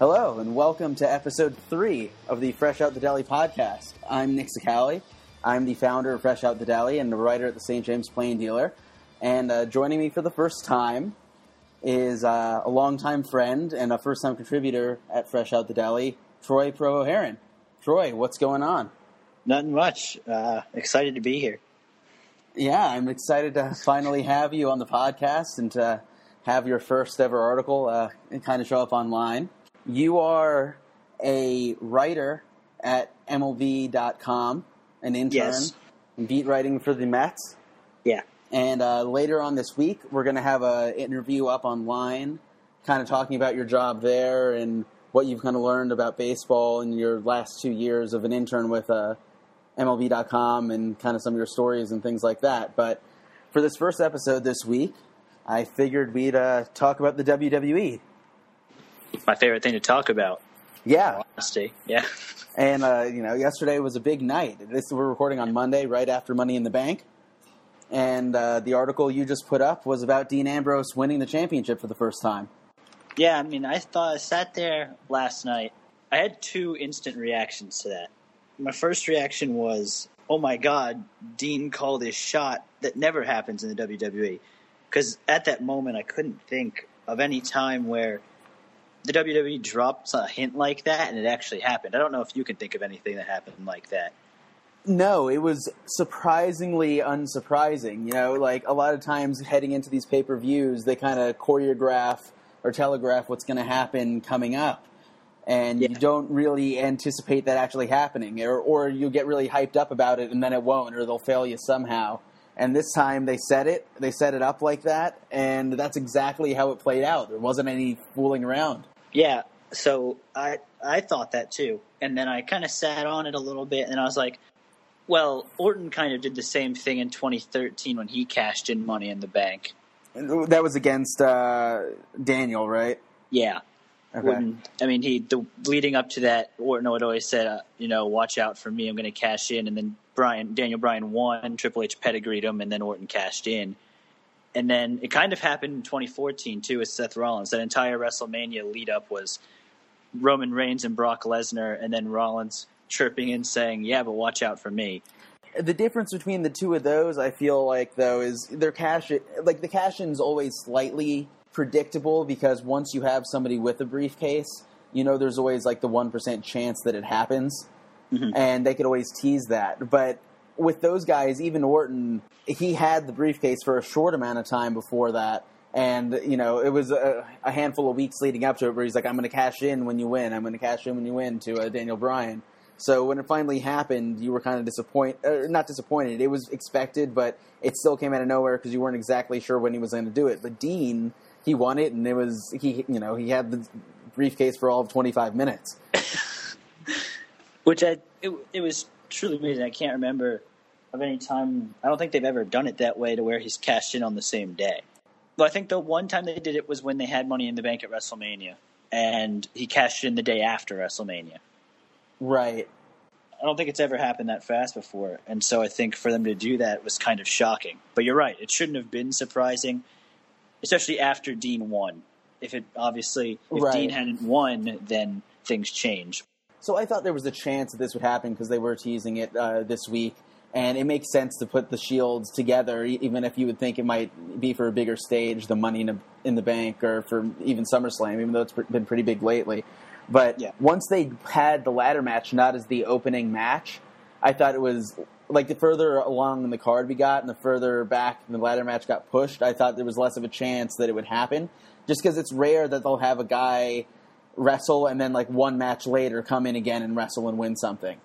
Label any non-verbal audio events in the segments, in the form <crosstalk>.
Hello, and welcome to episode three of the Fresh Out the Deli podcast. I'm Nick Sicali. I'm the founder of Fresh Out the Deli and the writer at the St. James Plain Dealer. And uh, joining me for the first time is uh, a longtime friend and a first time contributor at Fresh Out the Deli, Troy Pro O'Haron. Troy, what's going on? Nothing much. Uh, excited to be here. Yeah, I'm excited to finally have you on the podcast and to have your first ever article uh, kind of show up online. You are a writer at MLB.com, an intern, Yes. beat writing for the Mets. Yeah. And uh, later on this week, we're going to have an interview up online, kind of talking about your job there and what you've kind of learned about baseball in your last two years of an intern with uh, MLB.com and kind of some of your stories and things like that. But for this first episode this week, I figured we'd uh, talk about the WWE. My favorite thing to talk about. Yeah, Honesty. Yeah. and uh, you know, yesterday was a big night. This we're recording on Monday, right after Money in the Bank, and uh, the article you just put up was about Dean Ambrose winning the championship for the first time. Yeah, I mean, I thought I sat there last night. I had two instant reactions to that. My first reaction was, "Oh my God, Dean called his shot that never happens in the WWE." Because at that moment, I couldn't think of any time where the WWE drops a hint like that and it actually happened. I don't know if you can think of anything that happened like that. No, it was surprisingly unsurprising. You know, like a lot of times heading into these pay per views, they kind of choreograph or telegraph what's going to happen coming up. And you don't really anticipate that actually happening, or, or you'll get really hyped up about it and then it won't, or they'll fail you somehow. And this time they set it, they set it up like that, and that's exactly how it played out. There wasn't any fooling around. Yeah, so I I thought that too, and then I kind of sat on it a little bit, and I was like, well, Orton kind of did the same thing in 2013 when he cashed in Money in the Bank. And That was against uh, Daniel, right? Yeah, Okay. Orton. I mean, he the leading up to that, Orton would always said, uh, you know, watch out for me, I'm going to cash in, and then Daniel Bryan won, Triple H pedigreed him, and then Orton cashed in. And then it kind of happened in 2014 too with Seth Rollins. That entire WrestleMania lead up was Roman Reigns and Brock Lesnar, and then Rollins chirping in saying, "Yeah, but watch out for me." the difference between the two of those, I feel like though, is their cash. Like the cash in's always slightly predictable because once you have somebody with a briefcase, you know there's always like the one percent chance that it happens, Mhm. and they could always tease that. But with those guys, even Orton, he had the briefcase for a short amount of time before that. And you know, it was a, a handful of weeks leading up to it, where he's like, "I'm going to cash in when you win. I'm going to cash in when you win." To uh, Daniel Bryan, so when it finally happened, you were kind of disappointed. Uh, not disappointed. It was expected, but it still came out of nowhere because you weren't exactly sure when he was going to do it. But Dean, he won it, and it was he. You know, he had the briefcase for all of 25 minutes. Which I it, it was truly amazing. I can't remember of any time. I don't think they've ever done it that way to where he's cashed in on the same day. But I think the one time they did it was when they had Money in the Bank at WrestleMania, and he cashed in the day after WrestleMania. Right. I don't think it's ever happened that fast before, and so I think for them to do that was kind of shocking. But you're right; it shouldn't have been surprising, especially after Dean won. If it obviously, if Right. Dean hadn't won, then things change. So I thought there was a chance that this would happen because they were teasing it uh, this week, and it makes sense to put the shields together, even if you would think it might be for a bigger stage, the Money in, a, in the Bank, or for even SummerSlam, even though it's pr- been pretty big lately. But Yeah. once they had the ladder match not as the opening match, I thought it was like the further along in the card we got, and the further back the ladder match got pushed, I thought there was less of a chance that it would happen, just because it's rare that they'll have a guy wrestle and then like one match later come in again and wrestle and win something.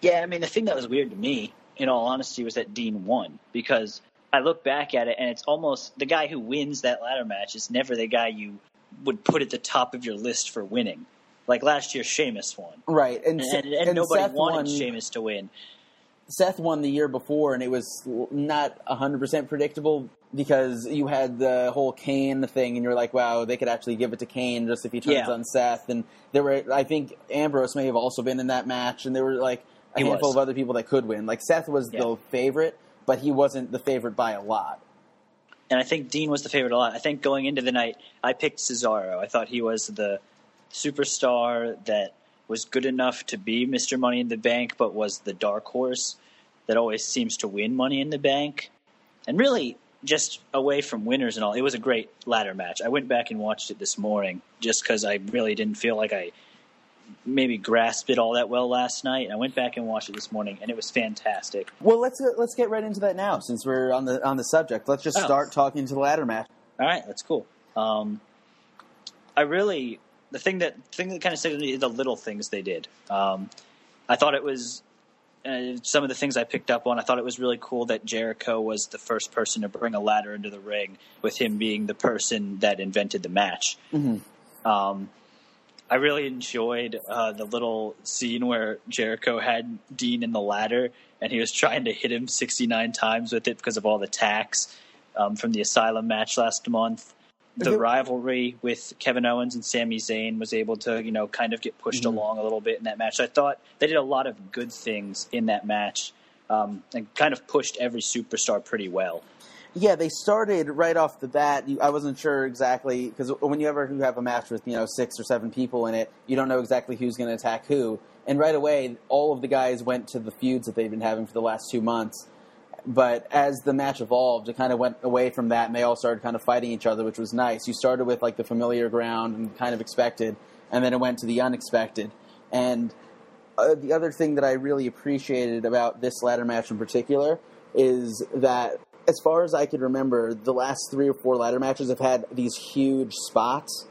Yeah, I mean, the thing that was weird to me, in all honesty, was that Dean won because I look back at it and it's almost the guy who wins that ladder match is never the guy you would put at the top of your list for winning. Like last year, Sheamus won, Right, and, and, Se- and, and nobody Seth wanted won. Sheamus to win. Seth won the year before, and it was not hundred percent predictable because you had the whole Kane thing, and you're like, wow, they could actually give it to Kane just if he turns Yeah. on Seth. And there were, I think, Ambrose may have also been in that match, and there were like a He handful was. of other people that could win. Like Seth was Yeah. the favorite, but he wasn't the favorite by a lot. and I think Dean was the favorite a lot. I think going into the night, I picked Cesaro. I thought he was the superstar that was good enough to be Mr. Money in the Bank, but was the dark horse that always seems to win Money in the Bank. And really, just away from winners and all, it was a great ladder match. I went back and watched it this morning just because I really didn't feel like I maybe grasped it all that well last night. I went back and watched it this morning, and it was fantastic. Well, let's let's get right into that now, since we're on the on the subject. Let's just Oh. start talking to the ladder match. All right, that's cool. Um, I really the thing that thing that kind of said the little things they did. Um, I thought it was uh, some of the things I picked up on. I thought it was really cool that Jericho was the first person to bring a ladder into the ring, with him being the person that invented the match. Um, I really enjoyed uh, the little scene where Jericho had Dean in the ladder, and he was trying to hit him 69 times with it because of all the tacks um, from the Asylum match last month. The rivalry with Kevin Owens and Sami Zayn was able to, you know, kind of get pushed along a little bit in that match. I thought they did a lot of good things in that match um, and kind of pushed every superstar pretty well. Yeah, they started right off the bat. You, I wasn't sure exactly because when you ever you have a match with you know six or seven people in it, you don't know exactly who's going to attack who. And right away, all of the guys went to the feuds that they've been having for the last two months. But as the match evolved, it kind of went away from that, and they all started kind of fighting each other, which was nice. You started with like the familiar ground and kind of expected, and then it went to the unexpected. And uh, the other thing that I really appreciated about this ladder match in particular is that, as far as I could remember, the last three or four ladder matches have had these huge spots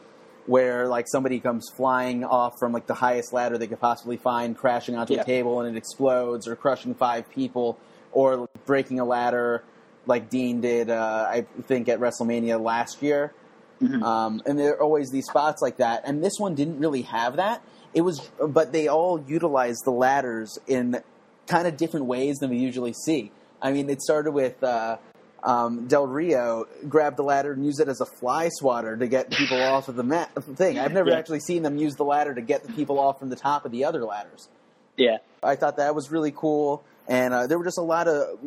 where like somebody comes flying off from like the highest ladder they could possibly find, crashing onto Yeah. a table and it explodes, or crushing five people, or breaking a ladder like Dean did, uh, I think at WrestleMania last year. Um, and there are always these spots like that, and this one didn't really have that. It was, but they all utilized the ladders in kind of different ways than we usually see. I mean, it started with uh, um, Del Rio grabbed the ladder and used it as a fly swatter to get people off of the mat thing. I've never Yeah. actually seen them use the ladder to get the people off from the top of the other ladders. Yeah. I thought that was really cool, and uh, there were just a lot of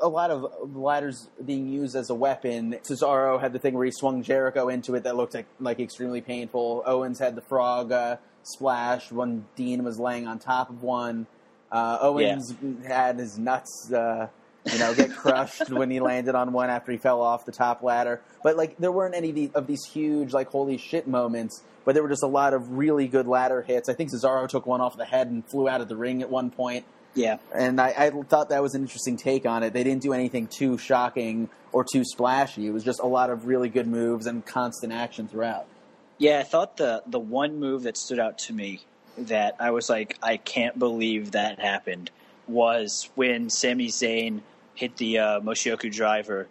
a lot of ladders being used as a weapon. Cesaro had the thing where he swung Jericho into it that looked like, like extremely painful. Owens had the frog uh, splash when Dean was laying on top of one. Uh, Owens had his nuts, uh, you know, get crushed <laughs> when he landed on one after he fell off the top ladder. But like, there weren't any of these huge like holy shit moments. But there were just a lot of really good ladder hits. I think Cesaro took one off the head and flew out of the ring at one point Yeah. and I, I thought that was an interesting take on it. They didn't do anything too shocking or too splashy. It was just a lot of really good moves and constant action throughout. Yeah, I thought the the one move that stood out to me that I was like, I can't believe that happened was when Sami Zayn hit the uh, Michinoku driver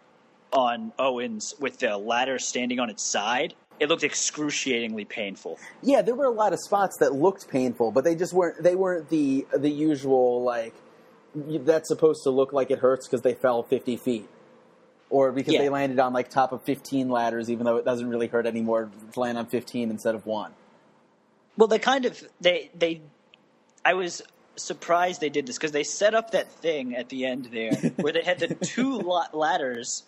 on Owens with the ladder standing on its side. It looked excruciatingly painful. Yeah, there were a lot of spots that looked painful, but they just weren't. They weren't the the usual like that's supposed to look like it hurts because they fell fifty feet, or because Yeah. they landed on like top of fifteen ladders, even though it doesn't really hurt anymore to land on fifteen instead of one. Well, they kind of they they. I was surprised they did this because they set up that thing at the end there <laughs> where they had the two la- ladders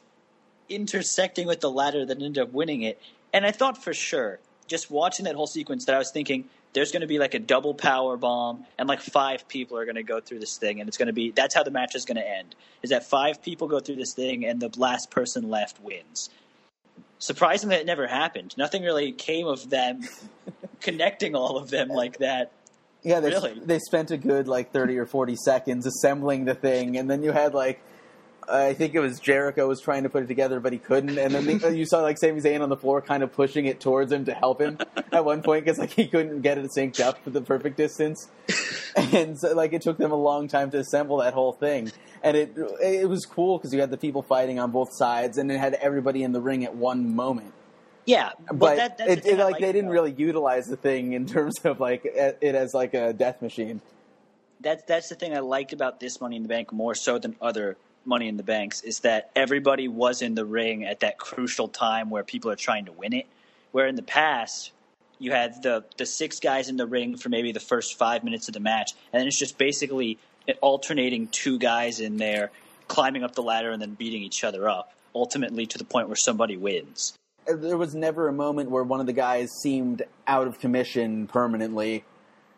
intersecting with the ladder that ended up winning it, and I thought for sure, just watching that whole sequence, that I was thinking there's going to be like a double power bomb, and like five people are going to go through this thing, and it's going to be that's how the match is going to end. Is that five people go through this thing, and the last person left wins. Surprisingly, it never happened. Nothing really came of them <laughs> connecting all of them like that. Yeah, they, Really? they spent a good like thirty or forty seconds assembling the thing, and then you had like I think it was Jericho was trying to put it together, but he couldn't, and then the, you saw like Sami Zayn on the floor, kind of pushing it towards him to help him at one point because like he couldn't get it synced up for the perfect distance, <laughs> and so like it took them a long time to assemble that whole thing, and it it was cool because you had the people fighting on both sides, and it had everybody in the ring at one moment. Yeah, well, but that, that's it, it, like like they didn't really utilize the thing in terms of like it it as like a death machine. that's that's the thing I liked about this Money in the Bank more so than other Money in the Banks is that everybody was in the ring at that crucial time where people are trying to win it. Where in the past you had the the six guys in the ring for maybe the first five minutes of the match, and then it's just basically alternating two guys in there climbing up the ladder and then beating each other up, ultimately to the point where somebody wins. There was never a moment where one of the guys seemed out of commission permanently.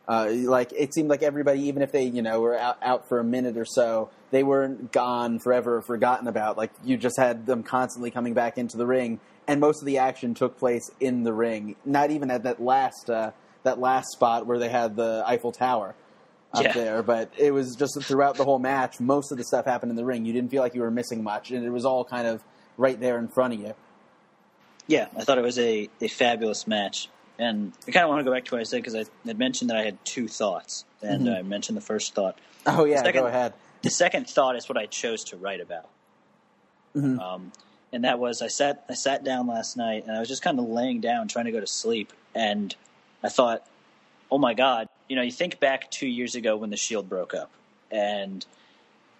Uh, like it seemed like everybody, even if they, you know, were out, out for a minute or so, they weren't gone forever, forgotten about. Like you just had them constantly coming back into the ring, and most of the action took place in the ring. Not even at that last uh, that last spot where they had the Eiffel Tower up Yeah. there, but it was just throughout the whole match. Most of the stuff happened in the ring. You didn't feel like you were missing much, and it was all kind of right there in front of you. Yeah, I thought it was a, a fabulous match. And I kind of want to go back to what I said because I had mentioned that I had two thoughts. And Mhm. I mentioned the first thought. Oh yeah, Second- go ahead. The second thought is what I chose to write about. Mhm. Um, and that was I sat I sat down last night and I was just kind of laying down trying to go to sleep and I thought, oh my god, you know, you think back two years ago when the Shield broke up, and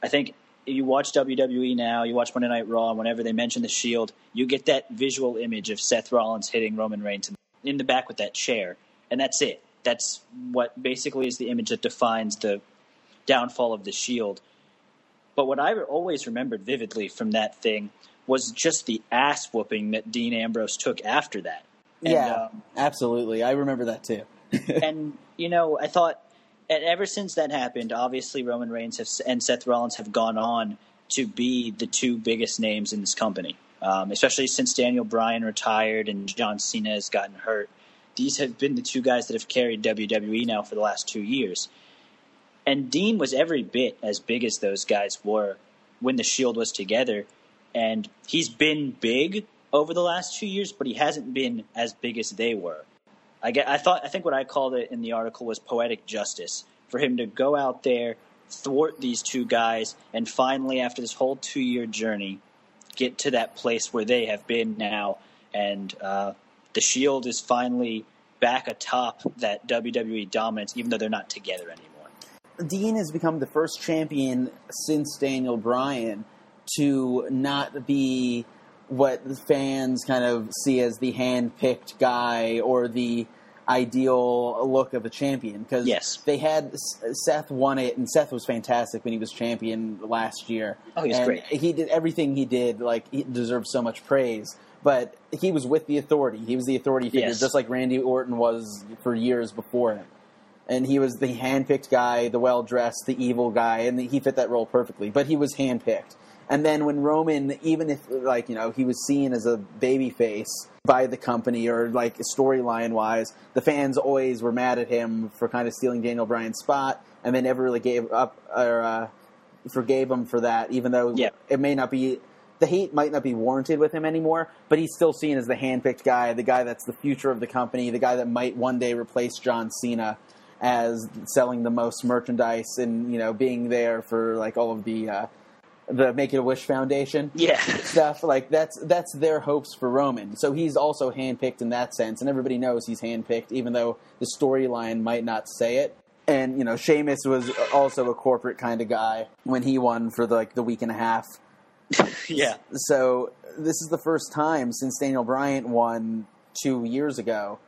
I think you watch WWE now, you watch Monday Night Raw, and whenever they mention the Shield, you get that visual image of Seth Rollins hitting Roman Reigns in the back with that chair, and that's it. That's what basically is the image that defines the downfall of the Shield. But what I always remembered vividly from that thing was just the ass whooping that Dean Ambrose took after that. And, yeah, um, absolutely. I remember that too. <laughs> and you know, I thought, and ever since that happened, obviously Roman Reigns have, and Seth Rollins have gone on to be the two biggest names in this company. Um, especially since Daniel Bryan retired and John Cena has gotten hurt. These have been the two guys that have carried WWE now for the last two years. And Dean was every bit as big as those guys were when the Shield was together. And he's been big over the last two years, but he hasn't been as big as they were. I get. I thought. I think what I called it in the article was poetic justice for him to go out there, thwart these two guys, and finally, after this whole two-year journey, get to that place where they have been now, and uh, the Shield is finally back atop that WWE dominance, even though they're not together anymore. Dean has become the first champion since Daniel Bryan to not be what the fans kind of see as the hand-picked guy or the ideal look of a champion because Yes. they had Seth won it and Seth was fantastic when he was champion last year. Oh, he was and great. He did everything he did like he deserves so much praise. But he was with the authority. He was the authority figure, Yes. just like Randy Orton was for years before him and he was the handpicked guy, the well dressed, the evil guy, and he fit that role perfectly. But he was handpicked. And then when Roman, even if like you know he was seen as a baby face by the company or like storyline wise, the fans always were mad at him for kind of stealing Daniel Bryan's spot, and they never really gave up or uh, forgave him for that, even though Yeah. it may not be. The hate might not be warranted with him anymore, but he's still seen as the handpicked guy, the guy that's the future of the company, the guy that might one day replace John Cena as selling the most merchandise and you know being there for like all of the uh, the Make It a Wish Foundation Yeah. stuff. Like that's that's their hopes for Roman. So he's also handpicked in that sense, and everybody knows he's handpicked, even though the storyline might not say it. And you know, Sheamus was also a corporate kind of guy when he won for the, like the week and a half. <laughs> yeah. So this is the first time since Daniel Bryan won two years ago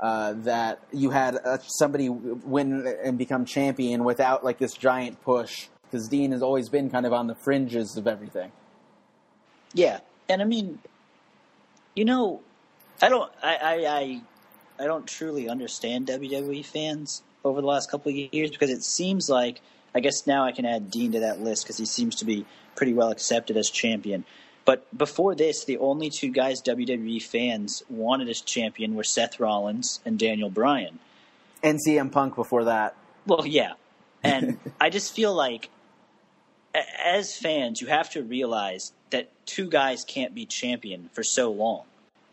uh, that you had uh, somebody win and become champion without like this giant push. Because Dean has always been kind of on the fringes of everything. Yeah, and I mean, you know, I don't, I, I, I, I don't truly understand WWE fans over the last couple of years because it seems like, I guess now I can add Dean to that list because he seems to be pretty well accepted as champion. But before this, the only two guys WWE fans wanted as champion were Seth Rollins and Daniel Bryan. And CM Punk before that. Well, yeah. And <laughs> I just feel like, a- as fans, you have to realize that two guys can't be champion for so long.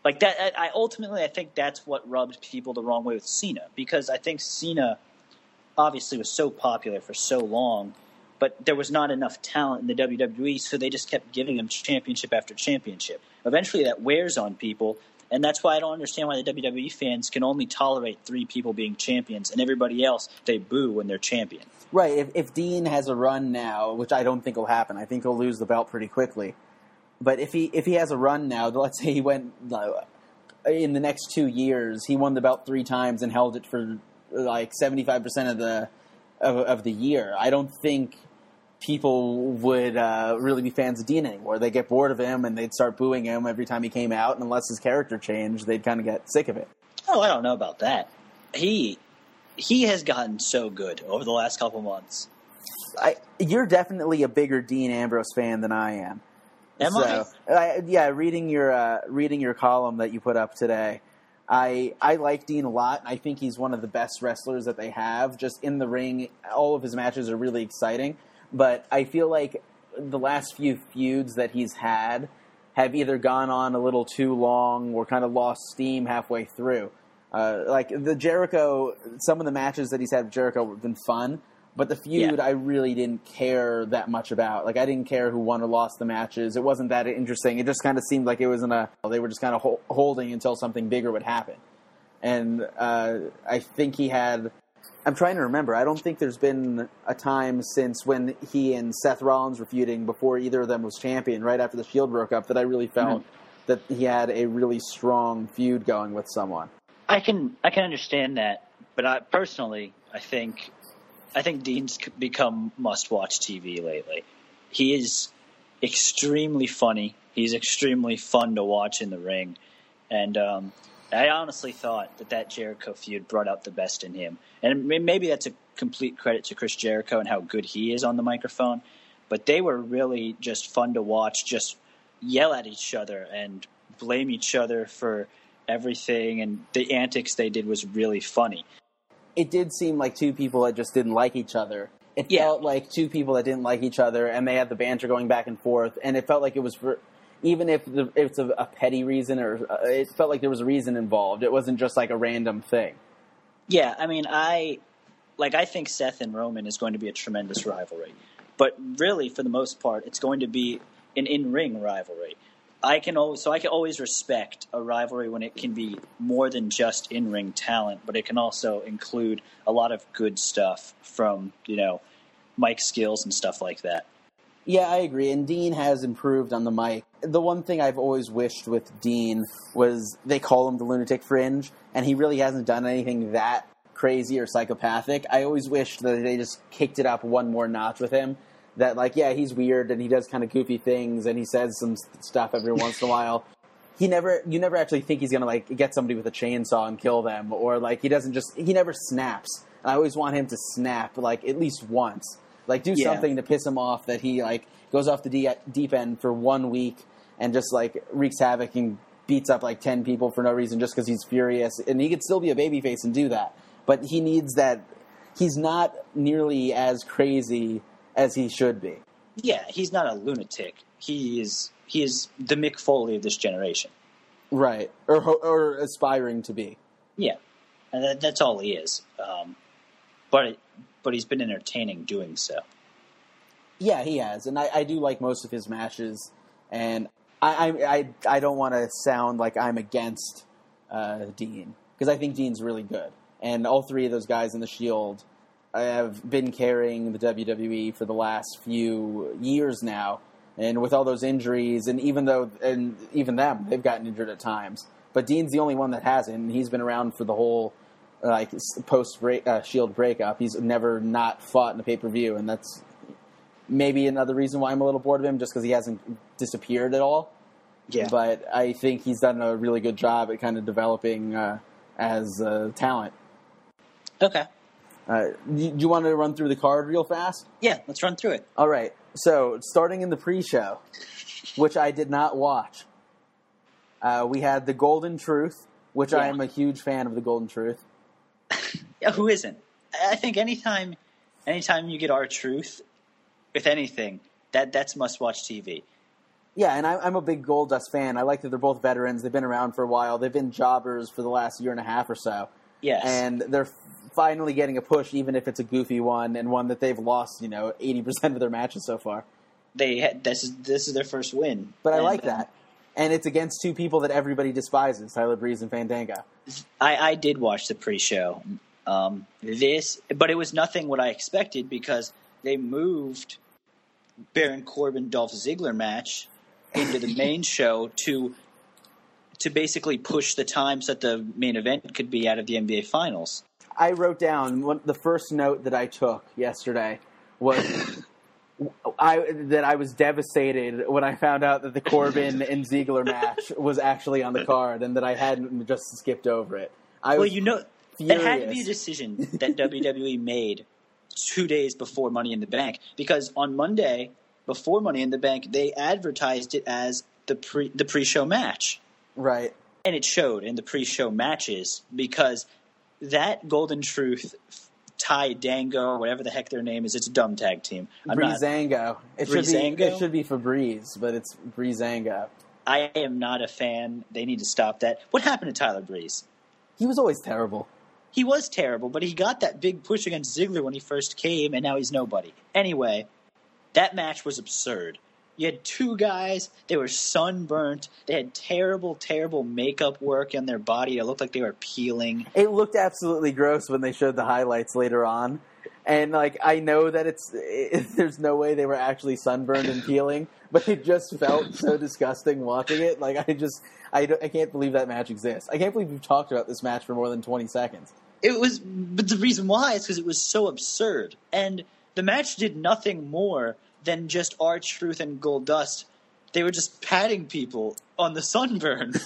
Like that, I ultimately, I think that's what rubbed people the wrong way with Cena because I think Cena obviously was so popular for so long, but there was not enough talent in the WWE, so they just kept giving him championship after championship. Eventually, that wears on people, and that's why I don't understand why the WWE fans can only tolerate three people being champions, and everybody else they boo when they're champion. Right. If, if Dean has a run now, which I don't think will happen, I think he'll lose the belt pretty quickly. But if he if he has a run now, <laughs> let's say he went uh, in the next two years, he won the belt three times and held it for like seventy five percent of the of, of the year. I don't think people would uh, really be fans of Dean anymore. They get bored of him and they'd start booing him every time he came out. And unless his character changed, they'd kind of get sick of it. Oh, I don't know about that. He he has gotten so good over the last couple months. I, you're definitely a bigger Dean Ambrose fan than I am. Am so, I? Yeah, reading your uh, reading your column that you put up today, I I like Dean a lot. I think he's one of the best wrestlers that they have. Just in the ring, all of his matches are really exciting. But I feel like the last few feuds that he's had have either gone on a little too long or kind of lost steam halfway through. Uh, like the Jericho, some of the matches that he's had with Jericho have been fun, but the feud Yeah. I really didn't care that much about. Like I didn't care who won or lost the matches. It wasn't that interesting. It just kind of seemed like it was in a. They were just kind of ho- holding until something bigger would happen. And uh, I think he had. I'm trying to remember. I don't think there's been a time since when he and Seth Rollins were feuding before either of them was champion. Right after the Shield broke up, that I really felt that he had a really strong feud going with someone. I can I can understand that, but I personally I think I think Dean's become must watch TV lately. He is extremely funny. He's extremely fun to watch in the ring, and um, I honestly thought that that Jericho feud brought out the best in him. And maybe that's a complete credit to Chris Jericho and how good he is on the microphone. But they were really just fun to watch. Just yell at each other and blame each other for everything and the antics they did was really funny. it did seem like two people that just didn't like each other. It Yeah. felt like two people that didn't like each other, and they had the banter going back and forth. And it felt like it was for, even if the, if it's a, a petty reason, or uh, it felt like there was a reason involved. It wasn't just like a random thing. Yeah, I mean, I like I think Seth and Roman is going to be a tremendous rivalry, but really, for the most part, it's going to be an in-ring rivalry. I can always so I can always respect a rivalry when it can be more than just in-ring talent, but it can also include a lot of good stuff from you know mic skills and stuff like that. Yeah, I agree. And Dean has improved on the mic. The one thing I've always wished with Dean was they call him the lunatic fringe, and he really hasn't done anything that crazy or psychopathic. I always wished that they just kicked it up one more notch with him. That, like, yeah, he's weird and he does kind of goofy things and he says some stuff every once in a while. He never, you never actually think he's gonna like get somebody with a chainsaw and kill them, or like he doesn't just, he never snaps. I always want him to snap like at least once. Like do Yeah. something to piss him off that he like goes off the de- deep end for one week and just like wreaks havoc and beats up like 10 people for no reason just because he's furious and he could still be a babyface and do that but he needs that he's not nearly as crazy as he should be Yeah, he's not a lunatic. He is he is the Mick Foley of this generation. right or or aspiring to be Yeah, and that, that's all he is. Um, but but he's been entertaining doing so. Yeah, he has, and I, I do like most of his matches. And I I I, don't want to sound like I'm against uh, Dean because I think Dean's really good, and all three of those guys in the Shield have been carrying the WWE for the last few years now. And with all those injuries, and even though, and even them, they've gotten injured at times. But Dean's the only one that hasn't. And he's been around for the whole like post uh, Shield breakup. He's never not fought in a pay per view, and that's maybe another reason why I'm a little bored of him, just because he hasn't disappeared at all. Yeah, But I think he's done a really good job at kind of developing uh, as uh, talent. okay, Uh, do you want to run through the card real fast? yeah. Let's run through it. All right. So starting in the pre-show, which I did not watch, uh, we had the Golden Truth, which I am a huge fan of the Golden Truth. <laughs> Yeah, who isn't? I think anytime anytime you get R-Truth, with anything, that that's must watch TV. Yeah, and I, I'm a big Goldust fan. I like that they're both veterans. They've been around for a while. They've been jobbers for the last year and a half or so. Yes, and they're finally getting a push, even if it's a goofy one and one that they've lost, you know, eighty percent of their matches so far. they had, this is this is their first win. But I like that, and it's against two people that everybody despises: Tyler Breeze and Fandango. I, I did watch the pre-show. Um, this, but it was nothing what I expected because they moved Baron Corbin Dolph Ziggler match into the main <laughs> show to to basically push the times that the main event could be out of the NBA Finals. I wrote down one, the first note that I took yesterday was I that I was devastated when I found out that the Corbin <laughs> and Ziggler match was actually on the card and that I hadn't just skipped over it. I Well, you know, furious. it had to be a decision <laughs> that WWE made two days before Money in the Bank because on Monday, before Money in the Bank, they advertised it as the pre the pre-show match, right. and it showed in the pre-show matches because that Golden Truth. Ty Dango, or whatever the heck their name is, it's a dumb tag team. I'm not, Breezango. It should be it should be Febreze, but it's Breezango. I am not a fan. They need to stop that. What happened to Tyler Breeze? He was always terrible. He was terrible, but he got that big push against Ziggler when he first came, and now he's nobody. Anyway, that match was absurd. You had two guys, they were sunburnt, they had terrible, terrible makeup work on their body. It looked like they were peeling. It looked absolutely gross when they showed the highlights later on. And like I know that it's it, <laughs> there's no way they were actually sunburned and peeling, but it just felt so disgusting watching it. Like I just I, don't- I can't believe that match exists. I can't believe we've talked about this match for more than 20 seconds. It was, but the reason why is because it was so absurd. And the match did nothing more than just R-Truth and Goldust. They were just patting people on the sunburn. <laughs>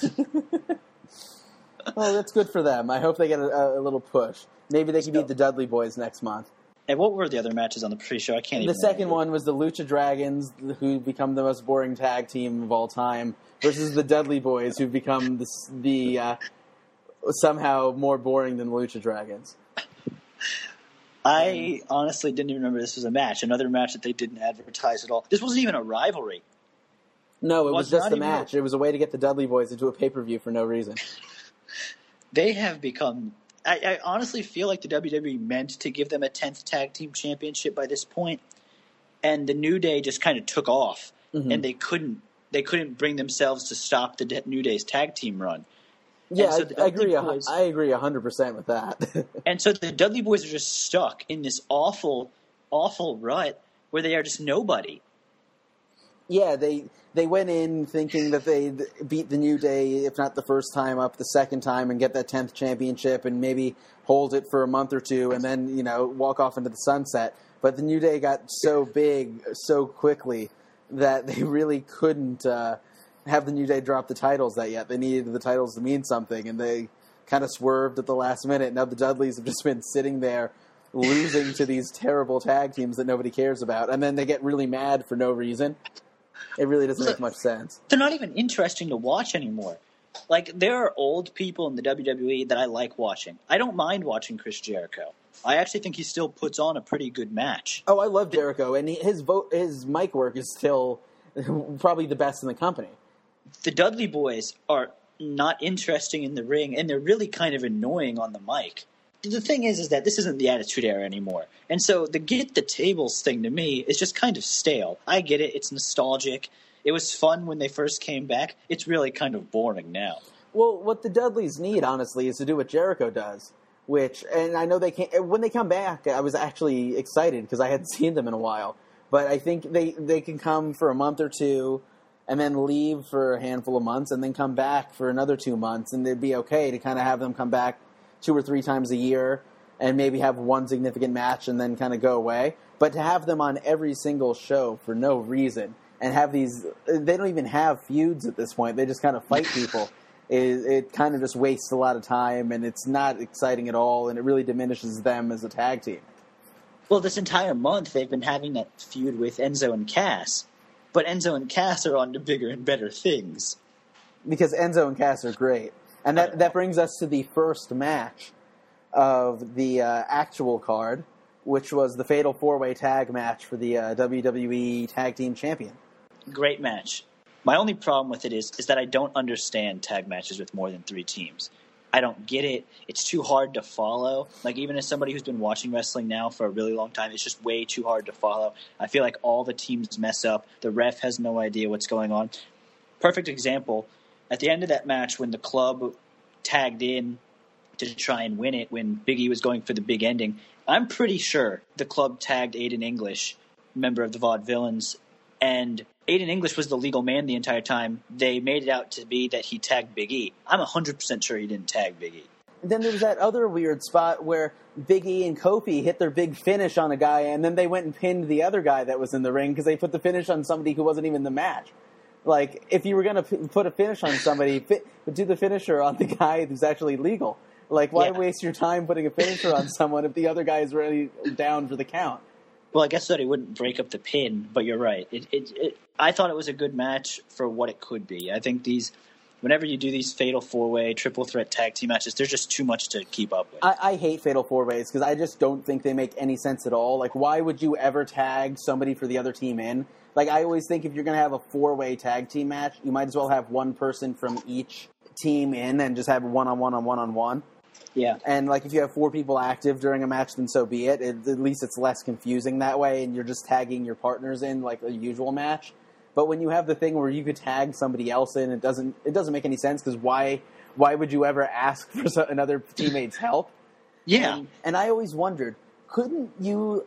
<laughs> Well, that's good for them. I hope they get a, a little push. Maybe they can beat the Dudley Boys next month. and what were the other matches on the pre-show? I can't even. The second remember. one was the Lucha Dragons, who become the most boring tag team of all time, versus the Dudley Boys, who've become the, the uh, somehow more boring than the Lucha Dragons. <laughs> I honestly didn't even remember this was a match. Another match that they didn't advertise at all. This wasn't even a rivalry. No, it Well, was just a match. It was a way to get the Dudley Boys into a pay per view for no reason. <laughs> They have become. I, I honestly feel like the WWE meant to give them a tenth tag team championship by this point, and the New Day just kind of took off, Mhm. and they couldn't. They couldn't bring themselves to stop the De- New Day's tag team run. Yeah, so I, I agree. a Boys- I agree hundred percent with that. <laughs> And so the Dudley Boys are just stuck in this awful, awful rut where they are just nobody. yeah, they they went in thinking that they'd beat the New Day, if not the first time up, the second time, and get that tenth championship, and maybe hold it for a month or two, and then you know walk off into the sunset. But the New Day got so big so quickly that they really couldn't uh, have the New Day drop the titles that yet. They needed the titles to mean something, and they kind of swerved at the last minute. Now the Dudleys have just <laughs> been sitting there losing to these terrible tag teams that nobody cares about, and then they get really mad for no reason. It really doesn't make much sense. They're not even interesting to watch anymore. Like there are old people in the WWE that I like watching. I don't mind watching Chris Jericho. I actually think he still puts on a pretty good match. Oh, I love Jericho, and he, his vote, his mic work is still <laughs> probably the best in the company. The Dudley Boys are not interesting in the ring, and they're really kind of annoying on the mic. The thing is, is that this isn't the Attitude Era anymore, and so the get the tables thing to me is just kind of stale. I get it; it's nostalgic. It was fun when they first came back. It's really kind of boring now. Well, what the Dudleys need, honestly, is to do what Jericho does. Which, and I know they can't. When they come back, I was actually excited because I hadn't <laughs> seen them in a while. But I think they they can come for a month or two, and then leave for a handful of months, and then come back for another two months, and it'd be okay to kind of have them come back two or three times a year, and maybe have one significant match, and then kind of go away. But to have them on every single show for no reason, and have these, they don't even have feuds at this point. They just kind of fight <laughs> people it, it kind of just wastes a lot of time and it's not exciting at all and it really diminishes them as a tag team. Well, this entire month they've been having that feud with Enzo and Cass, but Enzo and Cass are on to bigger and better things. Because Enzo and Cass are great. And that, that brings us to the first match of the uh, actual card, which was the Fatal Four Way Tag match for the uh, WWE Tag Team Champion. Great match. My only problem with it is is that I don't understand tag matches with more than three teams. I don't get it. It's too hard to follow. Like even as somebody who's been watching wrestling now for a really long time, it's just way too hard to follow. I feel like all the teams mess up. The ref has no idea what's going on. Perfect example. At the end of that match, when the club tagged in to try and win it, when Biggie was going for the big ending, I'm pretty sure the club tagged Aiden English, member of the Vaudevillains, and Aiden English was the legal man the entire time. They made it out to be that he tagged Big E. I'm 100% sure he didn't tag Big E. then there was that other weird spot where Big E and Kofi hit their big finish on a guy, and then they went and pinned the other guy that was in the ring because they put the finish on somebody who wasn't even the match. Like, if you were going to p- put a finish on somebody, <laughs> fi- do the finisher on the guy who's actually legal. Like, why Yeah. waste your time putting a finisher on someone if the other guy is really down for the count? Well, I guess that he wouldn't break up the pin, but you're right. It, it, it, I thought it was a good match for what it could be. I think these, whenever you do these fatal four way, triple threat tag team matches, there's just too much to keep up with. I, I hate fatal four ways because I just don't think they make any sense at all. Like, why would you ever tag somebody for the other team in? Like, I always think if you're going to have a four way tag team match, you might as well have one person from each team in and just have one on one on one on one. Yeah. And like, if you have four people active during a match, then so be it. it. At least it's less confusing that way, and you're just tagging your partners in like a usual match. But when you have the thing where you could tag somebody else in, it doesn't it doesn't make any sense because why why would you ever ask <laughs> for so- another teammate's help? Yeah. And, and I always wondered, couldn't you,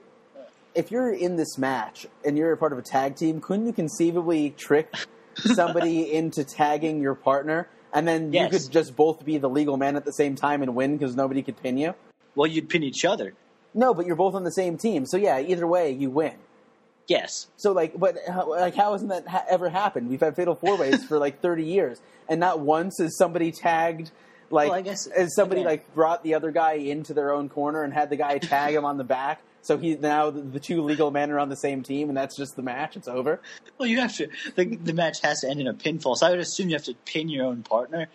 if you're in this match and you're a part of a tag team, couldn't you conceivably trick <laughs> somebody into tagging your partner? And then Yes. you could just both be the legal man at the same time and win because nobody could pin you? Well, you'd pin each other. No, but you're both on the same team. So yeah, either way, you win. Yes. So like, but how, like, how hasn't that ha- ever happened? We've had fatal four ways for like <laughs> thirty years, and not once has somebody tagged. Like, Well, I guess- has somebody okay. like brought the other guy into their own corner and had the guy tag him on the back. So he now the, two legal men are on the same team, and that's just the match. It's over. Well, you have to. The, the match has to end in a pinfall, so I would assume you have to pin your own partner,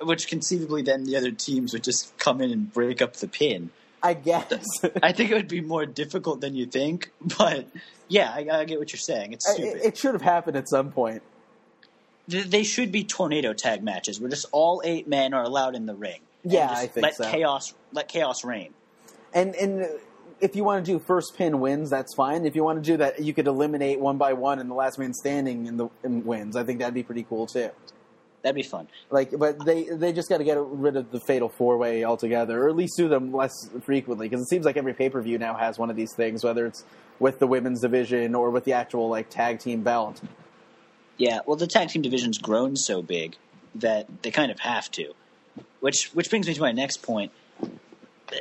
which conceivably then the other teams would just come in and break up the pin. I guess. I think it would be more difficult than you think, but yeah, I, I get what you're saying. It's it, stupid. it should have happened at some point. They should be tornado tag matches where just all eight men are allowed in the ring. Yeah, I think let so. chaos let chaos reign. And and if you want to do first pin wins, that's fine. If you want to do that, you could eliminate one by one, and the last man standing in the in wins. I think that'd be pretty cool too. That'd be fun. Like, but they they just got to get rid of the fatal four way altogether, or at least do them less frequently, because it seems like every pay per view now has one of these things, whether it's with the women's division or with the actual like tag team belt. Yeah, well, the tag team division's grown so big that they kind of have to. Which which brings me to my next point.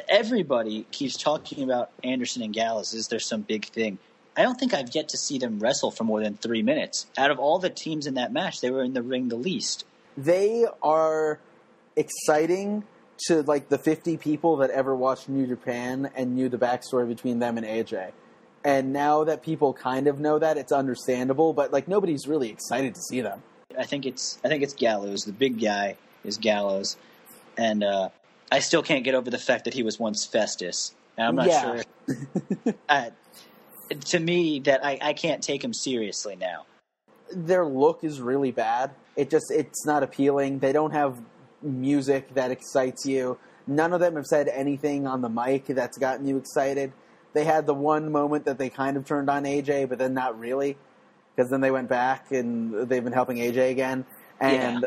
Everybody keeps talking about Anderson and Gallows. Is there some big thing? I don't think I've yet to see them wrestle for more than three minutes. Out of all the teams in that match, they were in the ring the least. They are exciting to like the fifty people that ever watched New Japan and knew the backstory between them and AJ. And now that people kind of know that, it's understandable. But like nobody's really excited to see them. I think it's I think it's Gallows. The big guy is Gallows, and uh, I still can't get over the fact that he was once Festus. And I'm not Yeah. sure. <laughs> uh, to me, that I, I can't take him seriously now. their look is really bad. It just it's not appealing. They don't have music that excites you. None of them have said anything on the mic that's gotten you excited. They had the one moment that they kind of turned on AJ, but then not really, because then they went back and they've been helping AJ again. And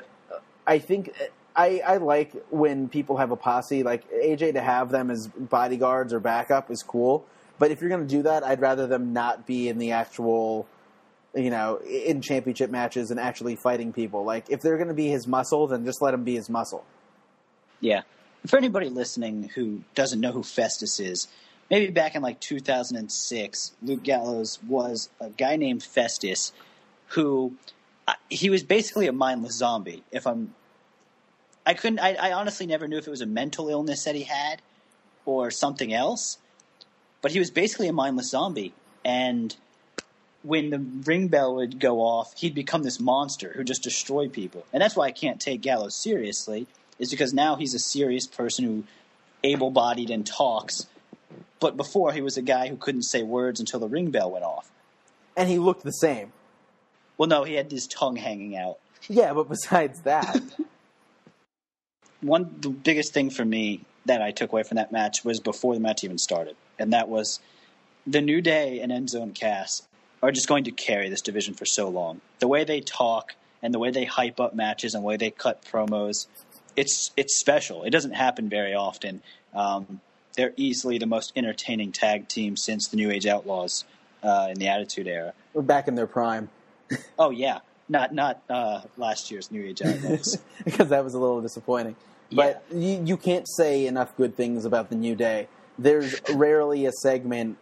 I think I, I like when people have a posse. Like AJ to have them as bodyguards or backup is cool. But if you're going to do that, I'd rather them not be in the actual you know, in championship matches and actually fighting people. Like, if they're going to be his muscle, then just let him be his muscle. Yeah. For anybody listening who doesn't know who Festus is, maybe back in like 2006, Luke Gallows was a guy named Festus who uh, he was basically a mindless zombie. If I'm, I couldn't, I, I honestly never knew if it was a mental illness that he had or something else, but he was basically a mindless zombie. And when the ring bell would go off, he'd become this monster who just destroyed people. And that's why I can't take Gallows seriously, is because now he's a serious person who able bodied and talks. But before he was a guy who couldn't say words until the ring bell went off. And he looked the same. Well no, he had his tongue hanging out. Yeah, but besides that, <laughs> One the biggest thing for me that I took away from that match was before the match even started. And that was the New Day and Enzo and Cass are just going to carry this division for so long. The way they talk and the way they hype up matches and the way they cut promos, it's it's special. It doesn't happen very often. Um, they're easily the most entertaining tag team since the New Age Outlaws uh, in the Attitude Era. we're back in their prime. Oh yeah, not not uh, last year's New Age Outlaws. <laughs> because that was a little disappointing. But you, you can't say enough good things about the New Day. There's <laughs> rarely a segment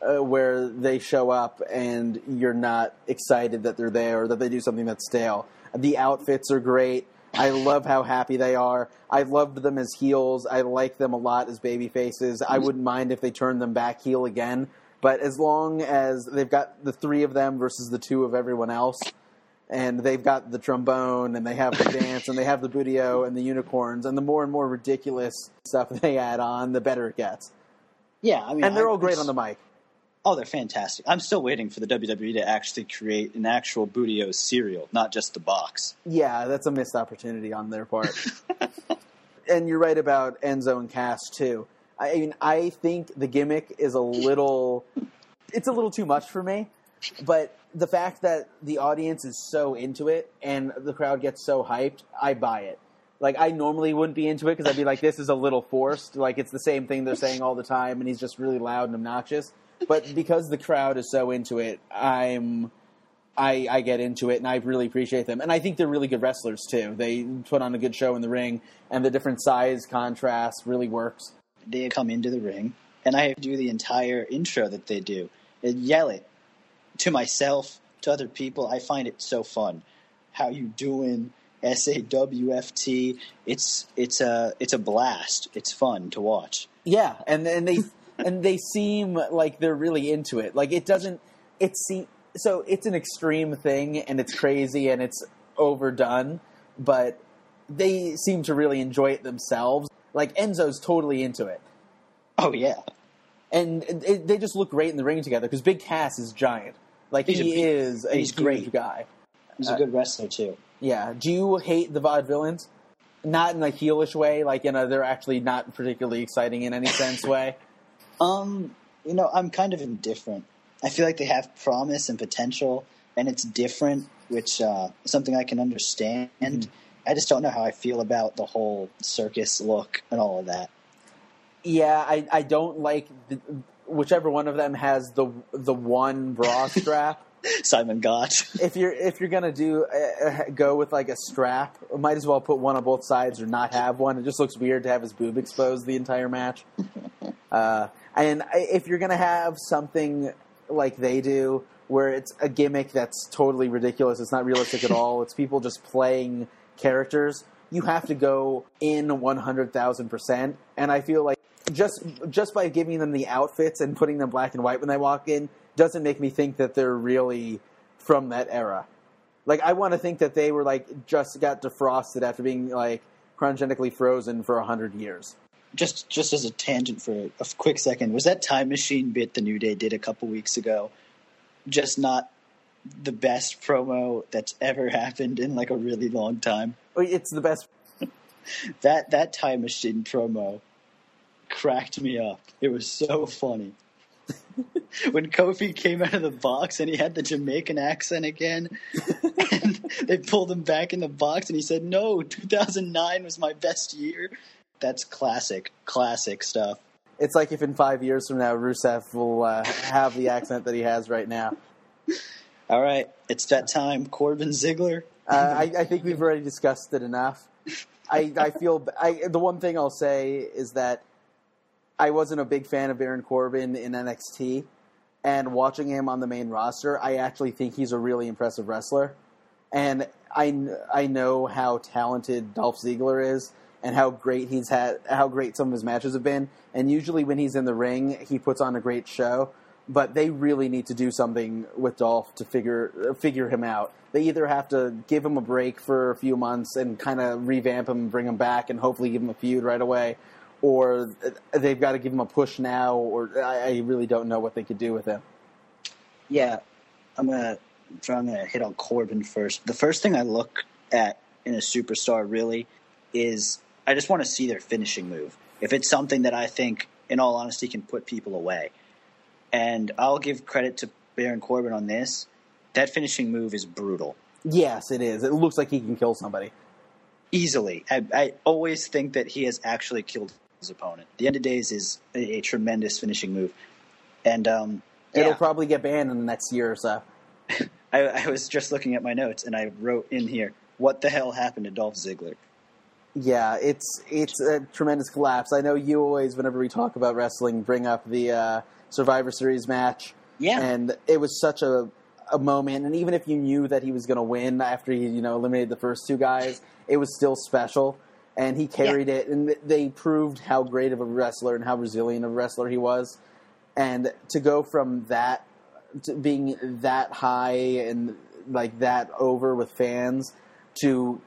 uh, where they show up and you're not excited that they're there or that they do something that's stale. The outfits are great. I love how happy they are. I loved them as heels. I like them a lot as baby faces. I wouldn't mind if they turned them back heel again. But as long as they've got the three of them versus the two of everyone else, and they've got the trombone and they have the dance and they have the budio and the unicorns and the more and more ridiculous stuff they add on, the better it gets. Yeah, I mean, And they're I- all great on the mic. Oh, they're fantastic. I'm still waiting for the WWE to actually create an actual Budio cereal, not just the box. Yeah, that's a missed opportunity on their part. <laughs> and you're right about Enzo and Cass too. I mean, I think the gimmick is a little, it's a little too much for me. But the fact that the audience is so into it and the crowd gets so hyped, I buy it. Like I normally wouldn't be into it because I'd be like, this is a little forced. Like it's the same thing they're saying all the time, and he's just really loud and obnoxious. But because the crowd is so into it, I'm I, I get into it and I really appreciate them. And I think they're really good wrestlers too. They put on a good show in the ring, and the different size contrast really works. They come into the ring, and I do the entire intro that they do and yell it to myself, to other people. I find it so fun. How you doing? SAWFT. It's it's a it's a blast. It's fun to watch. Yeah, and and they <laughs> and they seem like they're really into it. Like it doesn't. It's see, so it's an extreme thing, and it's crazy, and it's overdone, but they seem to really enjoy it themselves. Like Enzo's totally into it. Oh yeah, and it, they just look great in the ring together because Big Cass is giant. Like He's he big- is a great. guy. he's Uh, a good wrestler too. Yeah. Do you hate the vaudevillains? Not in a heelish way, like in a they're actually not particularly exciting in any sense <laughs> way. Um, you know, I'm kind of indifferent. I feel like they have promise and potential, and it's different, which uh, is something I can understand. I just don't know how I feel about the whole circus look and all of that. Yeah, I, I don't like the, whichever one of them has the the one bra <laughs> strap. Simon Gotch. if you're if you're gonna do uh, uh, go with like a strap, might as well put one on both sides or not have one. It just looks weird to have his boob exposed the entire match. <laughs> uh, and if you're gonna have something like they do, where it's a gimmick that's totally ridiculous, it's not realistic at all. It's people just playing characters. You have to go in one hundred thousand percent, and I feel like just just by giving them the outfits and putting them black and white when they walk in doesn't make me think that they're really from that era. Like I want to think that they were like just got defrosted after being like cryogenically frozen for a hundred years. just just as a tangent for a quick second, was that time machine bit the New Day did a couple weeks ago just not the best promo that's ever <laughs> happened in like a really long time? It's the best. <laughs> That that time machine promo cracked me up. It was so funny. <laughs> when Kofi came out of the box and he had the Jamaican accent again, <laughs> and they pulled him back in the box and he said, "No, 2009 was my best year." That's classic, classic stuff. It's like if in five years from now Rusev will uh, have the accent that he has right now. <laughs> All right, it's that time. Corbin Ziggler. Uh, I, I think we've already discussed it enough. I, I feel I, the one thing I'll say is that I wasn't a big fan of Baron Corbin in NXT, and watching him on the main roster, I actually think he's a really impressive wrestler. And I, I know how talented Dolph Ziggler is, and how great he's had, how great some of his matches have been. And usually, when he's in the ring, he puts on a great show. But they really need to do something with Dolph to figure figure him out. They either have to give him a break for a few months and kind of revamp him, bring him back, and hopefully give him a feud right away, or they've got to give him a push now. Or I, I really don't know what they could do with him. Yeah, I'm gonna I'm gonna hit on Corbin first. The first thing I look at in a superstar really is I just want to see their finishing move. If it's something that I think, in all honesty, can put people away, and I'll give credit to Baron Corbin on this. That finishing move is brutal. Yes, it is. It looks like he can kill somebody. Easily, I, I always think that he has actually killed his opponent. The end of days is a, a tremendous finishing move, and um, It'll yeah. probably get banned in the next year or so. <laughs> I, I was just looking at my notes and I wrote in here, "What the hell happened to Dolph Ziggler?" Yeah, it's it's a tremendous collapse. I know you always, whenever we talk about wrestling, bring up the uh, Survivor Series match. Yeah. and it was such a a moment. And even if you knew that he was going to win after he you know eliminated the first two guys, it was still special. And he carried it, and they proved how great of a wrestler and how resilient of a wrestler he was. And to go from that to being that high and like that over with fans to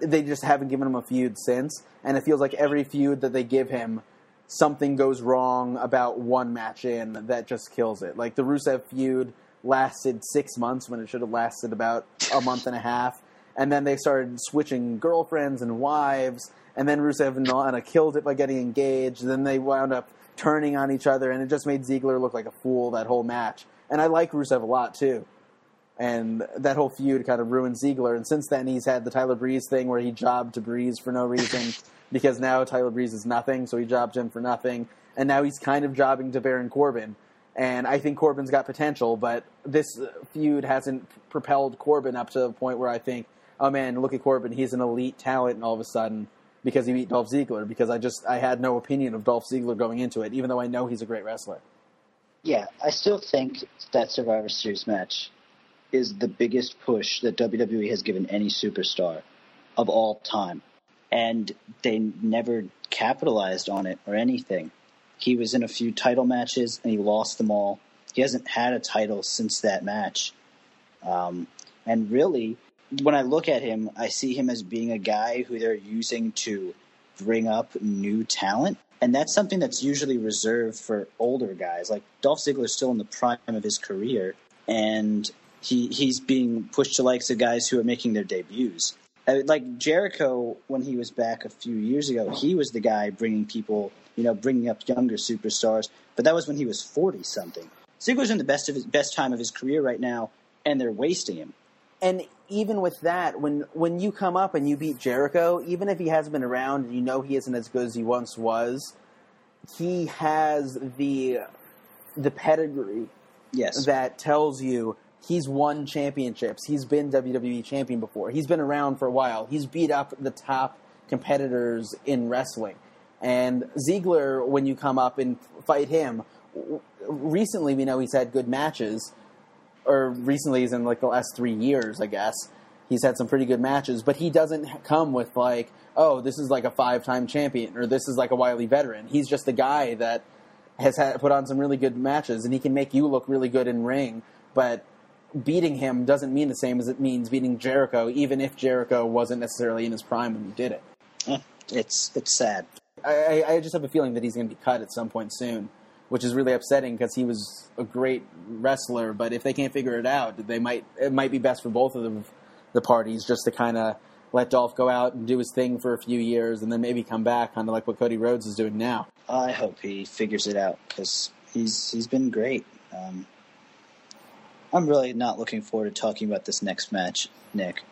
they just haven't given him a feud since, and it feels like every feud that they give him, something goes wrong about one match in that just kills it. Like the Rusev feud lasted six months when it should have lasted about a month and a half, and then they started switching girlfriends and wives, and then Rusev and Lana killed it by getting engaged. Then they wound up turning on each other, and it just made Ziggler look like a fool that whole match. And I like Rusev a lot too and that whole feud kind of ruined Ziggler. And since then, he's had the Tyler Breeze thing where he jobbed to Breeze for no reason <laughs> because now Tyler Breeze is nothing, so he jobbed him for nothing. And now he's kind of jobbing to Baron Corbin. And I think Corbin's got potential, but this feud hasn't propelled Corbin up to the point where I think, oh man, look at Corbin, he's an elite talent, and all of a sudden, because he beat Dolph Ziggler, because I just I had no opinion of Dolph Ziggler going into it, even though I know he's a great wrestler. Yeah, I still think that Survivor Series match is the biggest push that WWE has given any superstar of all time. And they never capitalized on it or anything. He was in a few title matches and he lost them all. He hasn't had a title since that match. Um, and really, when I look at him, I see him as being a guy who they're using to bring up new talent. And that's something that's usually reserved for older guys. Like Dolph Ziggler's still in the prime of his career, and he he's being pushed to likes of guys who are making their debuts. Like Jericho, when he was back a few years ago, he was the guy bringing people, you know, bringing up younger superstars. But that was when he was forty something. Ziggler's in the best of his best time of his career right now, and they're wasting him. and even with that, when when you come up and you beat Jericho, even if he hasn't been around and you know he isn't as good as he once was, he has the the pedigree Yes, that tells you he's won championships. He's been WWE champion before. He's been around for a while. He's beat up the top competitors in wrestling. And Ziggler, when you come up and fight him, recently we know he's had good matches, or recently is in like the last three years, I guess. He's had some pretty good matches, but he doesn't come with like, oh, this is like a five-time champion, or this is like a wily veteran. He's just a guy that has had, put on some really good matches, and he can make you look really good in ring. But beating him doesn't mean the same as it means beating Jericho, even if Jericho wasn't necessarily in his prime when you did it. Eh, it's it's sad. I, I I just have a feeling that he's going to be cut at some point soon, which is really upsetting because he was a great wrestler. But if they can't figure it out, they might it might be best for both of them, the parties just to kind of let Dolph go out and do his thing for a few years, and then maybe come back, kind of like what Cody Rhodes is doing now. I hope he figures it out because he's he's been great. Um, I'm really not looking forward to talking about this next match, Nick.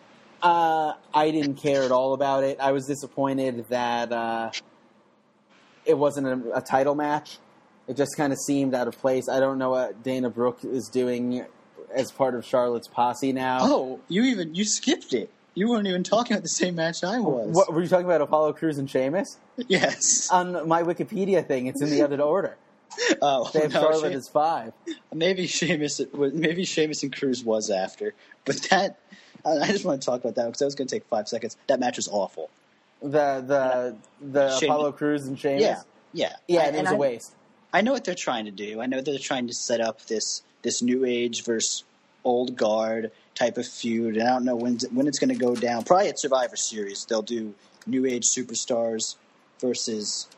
Uh, I didn't care at all about it. I was disappointed that uh, it wasn't a, a title match. It just kind of seemed out of place. I don't know what Dana Brooke is doing as part of Charlotte's posse now. Oh, you even you skipped it. You weren't even talking about the same match I was. What were you talking about? Apollo Crews and Sheamus Yes. on my Wikipedia thing. It's in the other order. <laughs> Oh, They have no, Charlotte She- as five. maybe Sheamus. Maybe Sheamus and Crews was after, but that I just want to talk about that because that was going to take five seconds. That match was awful. The the the Sheamus- Apollo Crews and Sheamus. Yeah, yeah, yeah, I- it was I- a waste. I know what they're trying to do. I know they're trying to set up this this new age versus old guard type of feud, and I don't know when when it's going to go down. Probably at Survivor Series, they'll do new age superstars versus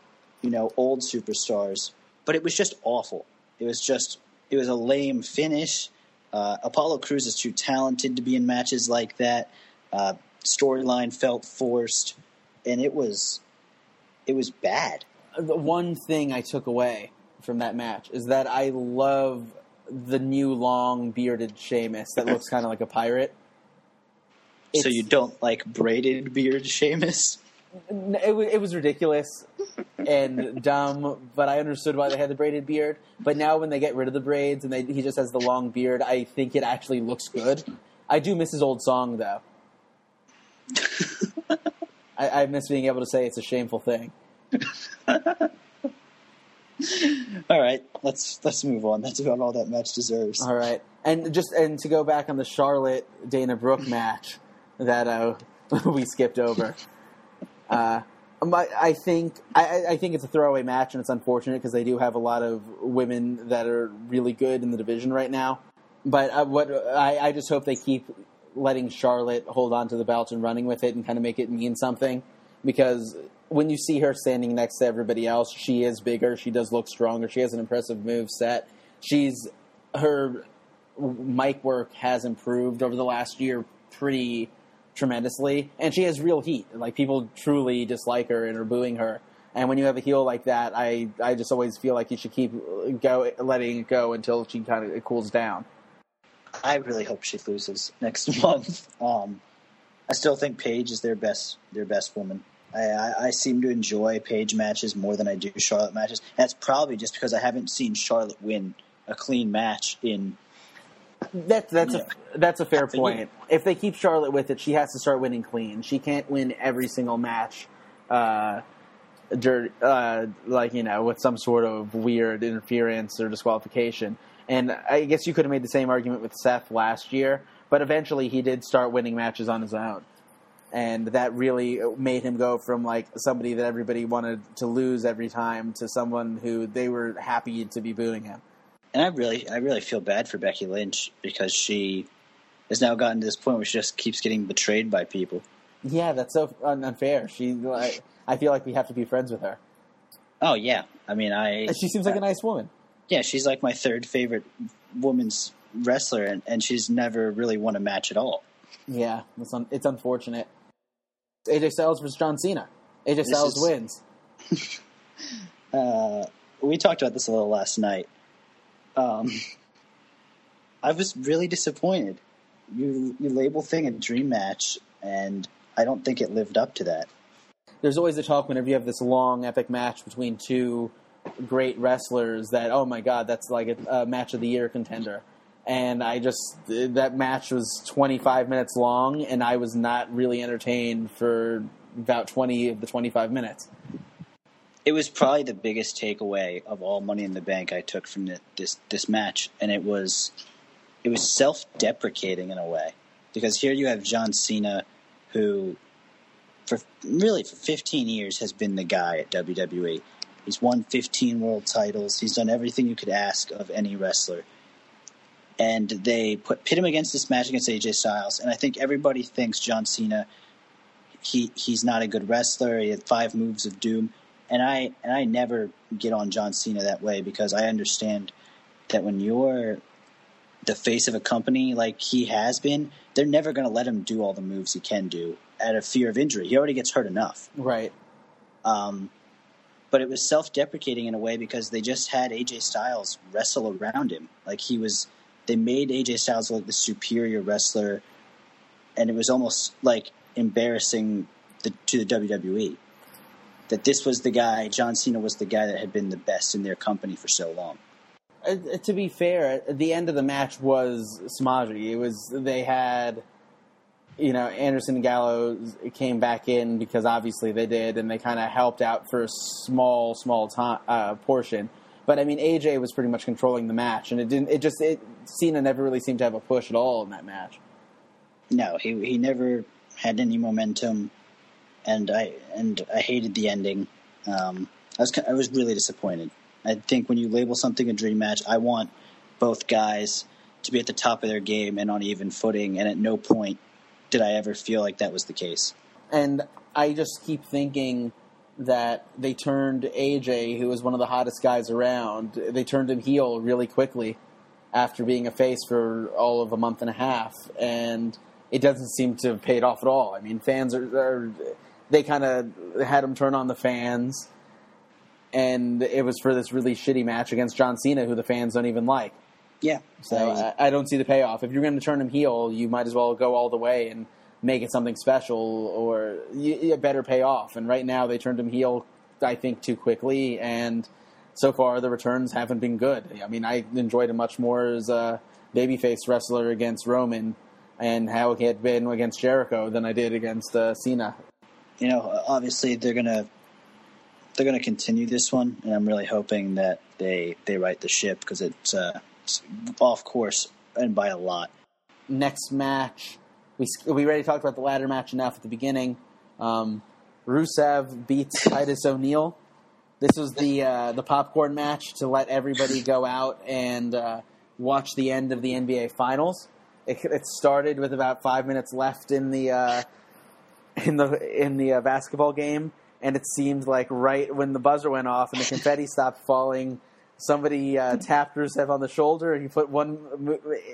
you know old superstars. But it was just awful. It was just it was a lame finish. Uh, Apollo Crews is too talented to be in matches like that. Uh, storyline felt forced, and it was it was bad. the one thing I took away from that match is that I love the new long bearded Sheamus that looks kind of like a pirate. so you don't like braided beard, Sheamus? It, wa- it was ridiculous and dumb, but I understood why they had the braided beard. But now when they get rid of the braids and they, he just has the long beard, I think it actually looks good. I do miss his old song though. <laughs> I, I miss being able to say it's a shameful thing. <laughs> <laughs> all right, let's let's move on. That's about all that match deserves. All right, and just and to go back on the Charlotte Dana Brooke <laughs> match that uh, <laughs> we skipped over. Uh, my, I think I, I think it's a throwaway match, and it's unfortunate because they do have a lot of women that are really good in the division right now. But uh, what I, I just hope they keep letting Charlotte hold on to the belt and running with it and kind of make it mean something because when you see her standing next to everybody else, she is bigger. She does look stronger. She has an impressive move set. She's her mic work has improved over the last year pretty tremendously, and she has real heat. Like people truly dislike her and are booing her. And when you have a heel like that, I I just always feel like you should keep go letting it go until she kind of it cools down. I really hope she loses next <laughs> month. Um, I still think Paige is their best their best woman. I, I, I, seem to enjoy Paige matches more than I do Charlotte matches. That's probably just because I haven't seen Charlotte win a clean match in. That's that's a that's a fair point. If they keep Charlotte with it, she has to start winning clean. She can't win every single match, uh, dirt, uh, like you know, with some sort of weird interference or disqualification. And I guess you could have made the same argument with Seth last year, but eventually he did start winning matches on his own. And that really made him go from like somebody that everybody wanted to lose every time to someone who they were happy to be booing him. And I really, I really feel bad for Becky Lynch because she has now gotten to this point where she just keeps getting betrayed by people. Yeah, that's so unfair. She, like, I feel like we have to be friends with her. Oh yeah, I mean, I. She seems like a nice woman yeah, she's like my third favorite women's wrestler, and, and she's never really won a match at all. Yeah, it's un- it's unfortunate. AJ Styles versus John Cena. AJ this Styles is... wins. <laughs> uh, we talked about this a little last night. Um, I was really disappointed. You you label thing a dream match, and I don't think it lived up to that. There's always a talk whenever you have this long epic match between two great wrestlers that oh my god that's like a, a, match of the year contender and i just that match was 25 minutes long and i was not really entertained for about 20 of the 25 minutes it was probably the biggest takeaway of all money in the bank i took from the, this this match and it was it was self-deprecating in a way because here you have john cena who for really for 15 years has been the guy at wwe He's won 15 world titles. He's done everything you could ask of any wrestler. And they put pit him against this match against AJ Styles, and I think everybody thinks John Cena. He he's not a good wrestler. He had five moves of doom, and I and I never get on John Cena that way because I understand that when you're the face of a company like he has been, they're never going to let him do all the moves he can do out of fear of injury. He already gets hurt enough. Right. Um, but it was self-deprecating in a way because they just had AJ Styles wrestle around him. Like he was, they made AJ Styles look the superior wrestler, and it was almost like embarrassing the, to the WWE that this was the guy. John Cena was the guy that had been the best in their company for so long. Uh, to be fair, the end of the match was smodgy. It was they had you know, Anderson and Gallows came back in because obviously they did, and they kind of helped out for a small, small time, uh, portion. But I mean, AJ was pretty much controlling the match, and it didn't. It just it Cena never really seemed to have a push at all in that match. No, he he never had any momentum, and I and I hated the ending. Um, I was I was really disappointed. I think when you label something a dream match, I want both guys to be at the top of their game and on even footing, and at no point did I ever feel like that was the case. And I just keep thinking that they turned AJ, who was one of the hottest guys around, they turned him heel really quickly after being a face for all of a month and a half, and it doesn't seem to have paid off at all. I mean, fans are, are they kind of had him turn on the fans, and it was for this really shitty match against John Cena, who the fans don't even like. Yeah. So I, I, don't see the payoff. If you're going to turn him heel, you might as well go all the way and make it something special, or you, you better pay off. And right now, they turned him heel, I think, too quickly, and so far the returns haven't been good. I mean, I enjoyed him much more as a babyface wrestler against Roman, and how he had been against Jericho than I did against uh, Cena. you know, obviously they're gonna they're gonna continue this one, and I'm really hoping that they they right the ship because it's, uh, it's off course and by a lot. Next match, we we already talked about the ladder match enough at the beginning. Um, Rusev beats Titus O'Neil. This was the uh, the popcorn match to let everybody go out and uh, watch the end of the NBA Finals. It, it, started with about five minutes left in the uh, in the in the uh, basketball game, and it seemed like right when the buzzer went off and the confetti <laughs> stopped falling, somebody uh, tapped Rusev on the shoulder and he put one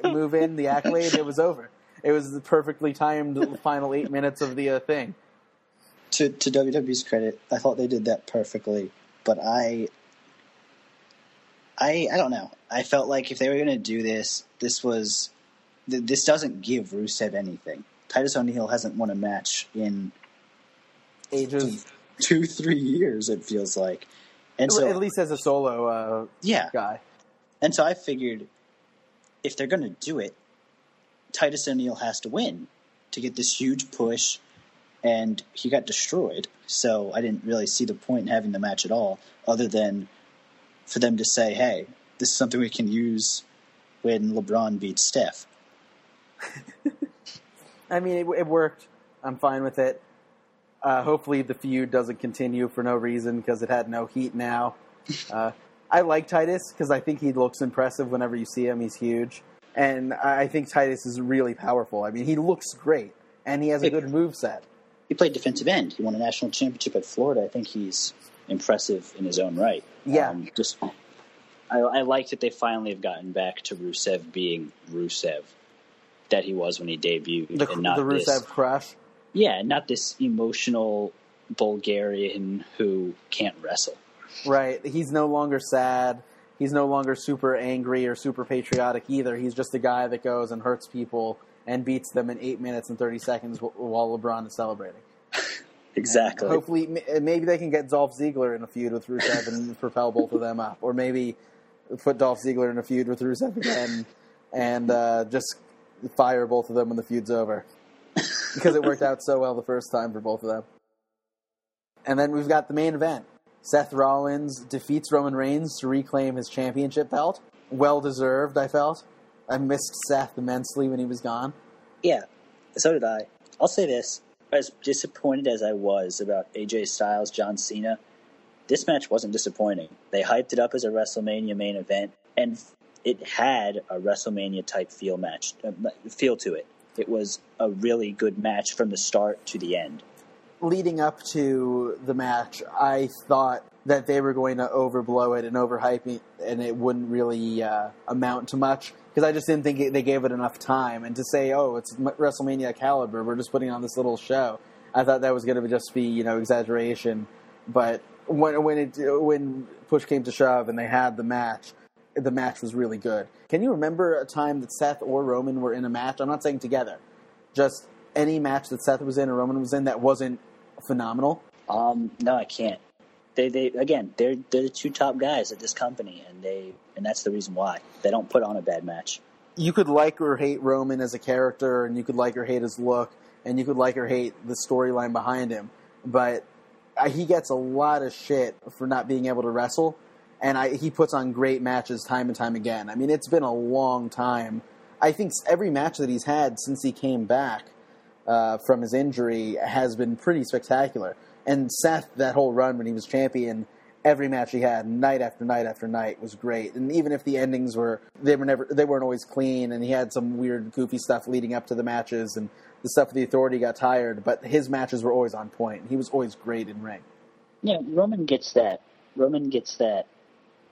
move in the accolade. It was over. It was the perfectly timed final eight minutes of the uh, thing. To to WWE's credit, I thought they did that perfectly but I, I, I don't know. I felt like if they were going to do this, this was, th- this doesn't give Rusev anything. Titus O'Neil hasn't won a match in ages, two, three years. It feels like, and so at least as a solo, uh, yeah, guy. And so I figured, if they're going to do it, Titus O'Neil has to win to get this huge push and he got destroyed. So I didn't really see the point in having the match at all, other than for them to say, "Hey, this is something we can use when LeBron beats Steph." <laughs> I mean, it, it, worked. I'm fine with it. Uh, hopefully, the feud doesn't continue for no reason because it had no heat now. <laughs> Uh, I like Titus because I think he looks impressive whenever you see him. He's huge. And I think Titus is really powerful. I mean, he looks great, and he has a good move set he played defensive end. He won a national championship at Florida. I think he's impressive in his own right. Yeah. Um, just, I, I like that they finally have gotten back to Rusev being Rusev that he was when he debuted, the, and not the Rusev this, crush. Yeah, not this emotional Bulgarian who can't wrestle. Right. He's no longer sad. He's no longer super angry or super patriotic either. He's just a guy that goes and hurts people and beats them in eight minutes and thirty seconds while LeBron is celebrating. <laughs> exactly. And hopefully, maybe they can get Dolph Ziggler in a feud with Rusev and <laughs> propel both of them up, or maybe put Dolph Ziggler in a feud with Rusev again and uh, just fire both of them when the feud's over <laughs> because it worked out so well the first time for both of them. And then we've got the main event. Seth Rollins defeats Roman Reigns to reclaim his championship belt. Well deserved, I felt. I missed Seth immensely when he was gone. Yeah, so did I. I'll say this: as disappointed as I was about AJ Styles, John Cena, this match wasn't disappointing. They hyped it up as a WrestleMania main event, and it had a WrestleMania type feel match uh, feel to it. It was a really good match from the start to the end. Leading up to the match, I thought that they were going to overblow it and overhype it, and it wouldn't really uh, amount to much because I just didn't think they gave it enough time. And to say, "Oh, it's WrestleMania caliber," we're just putting on this little show. I thought that was going to just be you know exaggeration. But when when it when push came to shove and they had the match, the match was really good. Can you remember a time that Seth or Roman were in a match? I'm not saying together, just any match that Seth was in or Roman was in that wasn't phenomenal. Um, no, I can't they they again they're they're the two top guys at this company, and they and that's the reason why they don't put on a bad match. You could like or hate Roman as a character, and you could like or hate his look, and you could like or hate the storyline behind him, but uh, he gets a lot of shit for not being able to wrestle, and I, he puts on great matches time and time again. I mean, it's been a long time. I think every match that he's had since he came back uh, from his injury has been pretty spectacular. And Seth, that whole run when he was champion, every match he had, night after night after night, was great. And even if the endings were they were never they weren't always clean, and he had some weird, goofy stuff leading up to the matches, and the stuff with the Authority got tired, but his matches were always on point. He was always great in ring. Yeah, Roman gets that. Roman gets that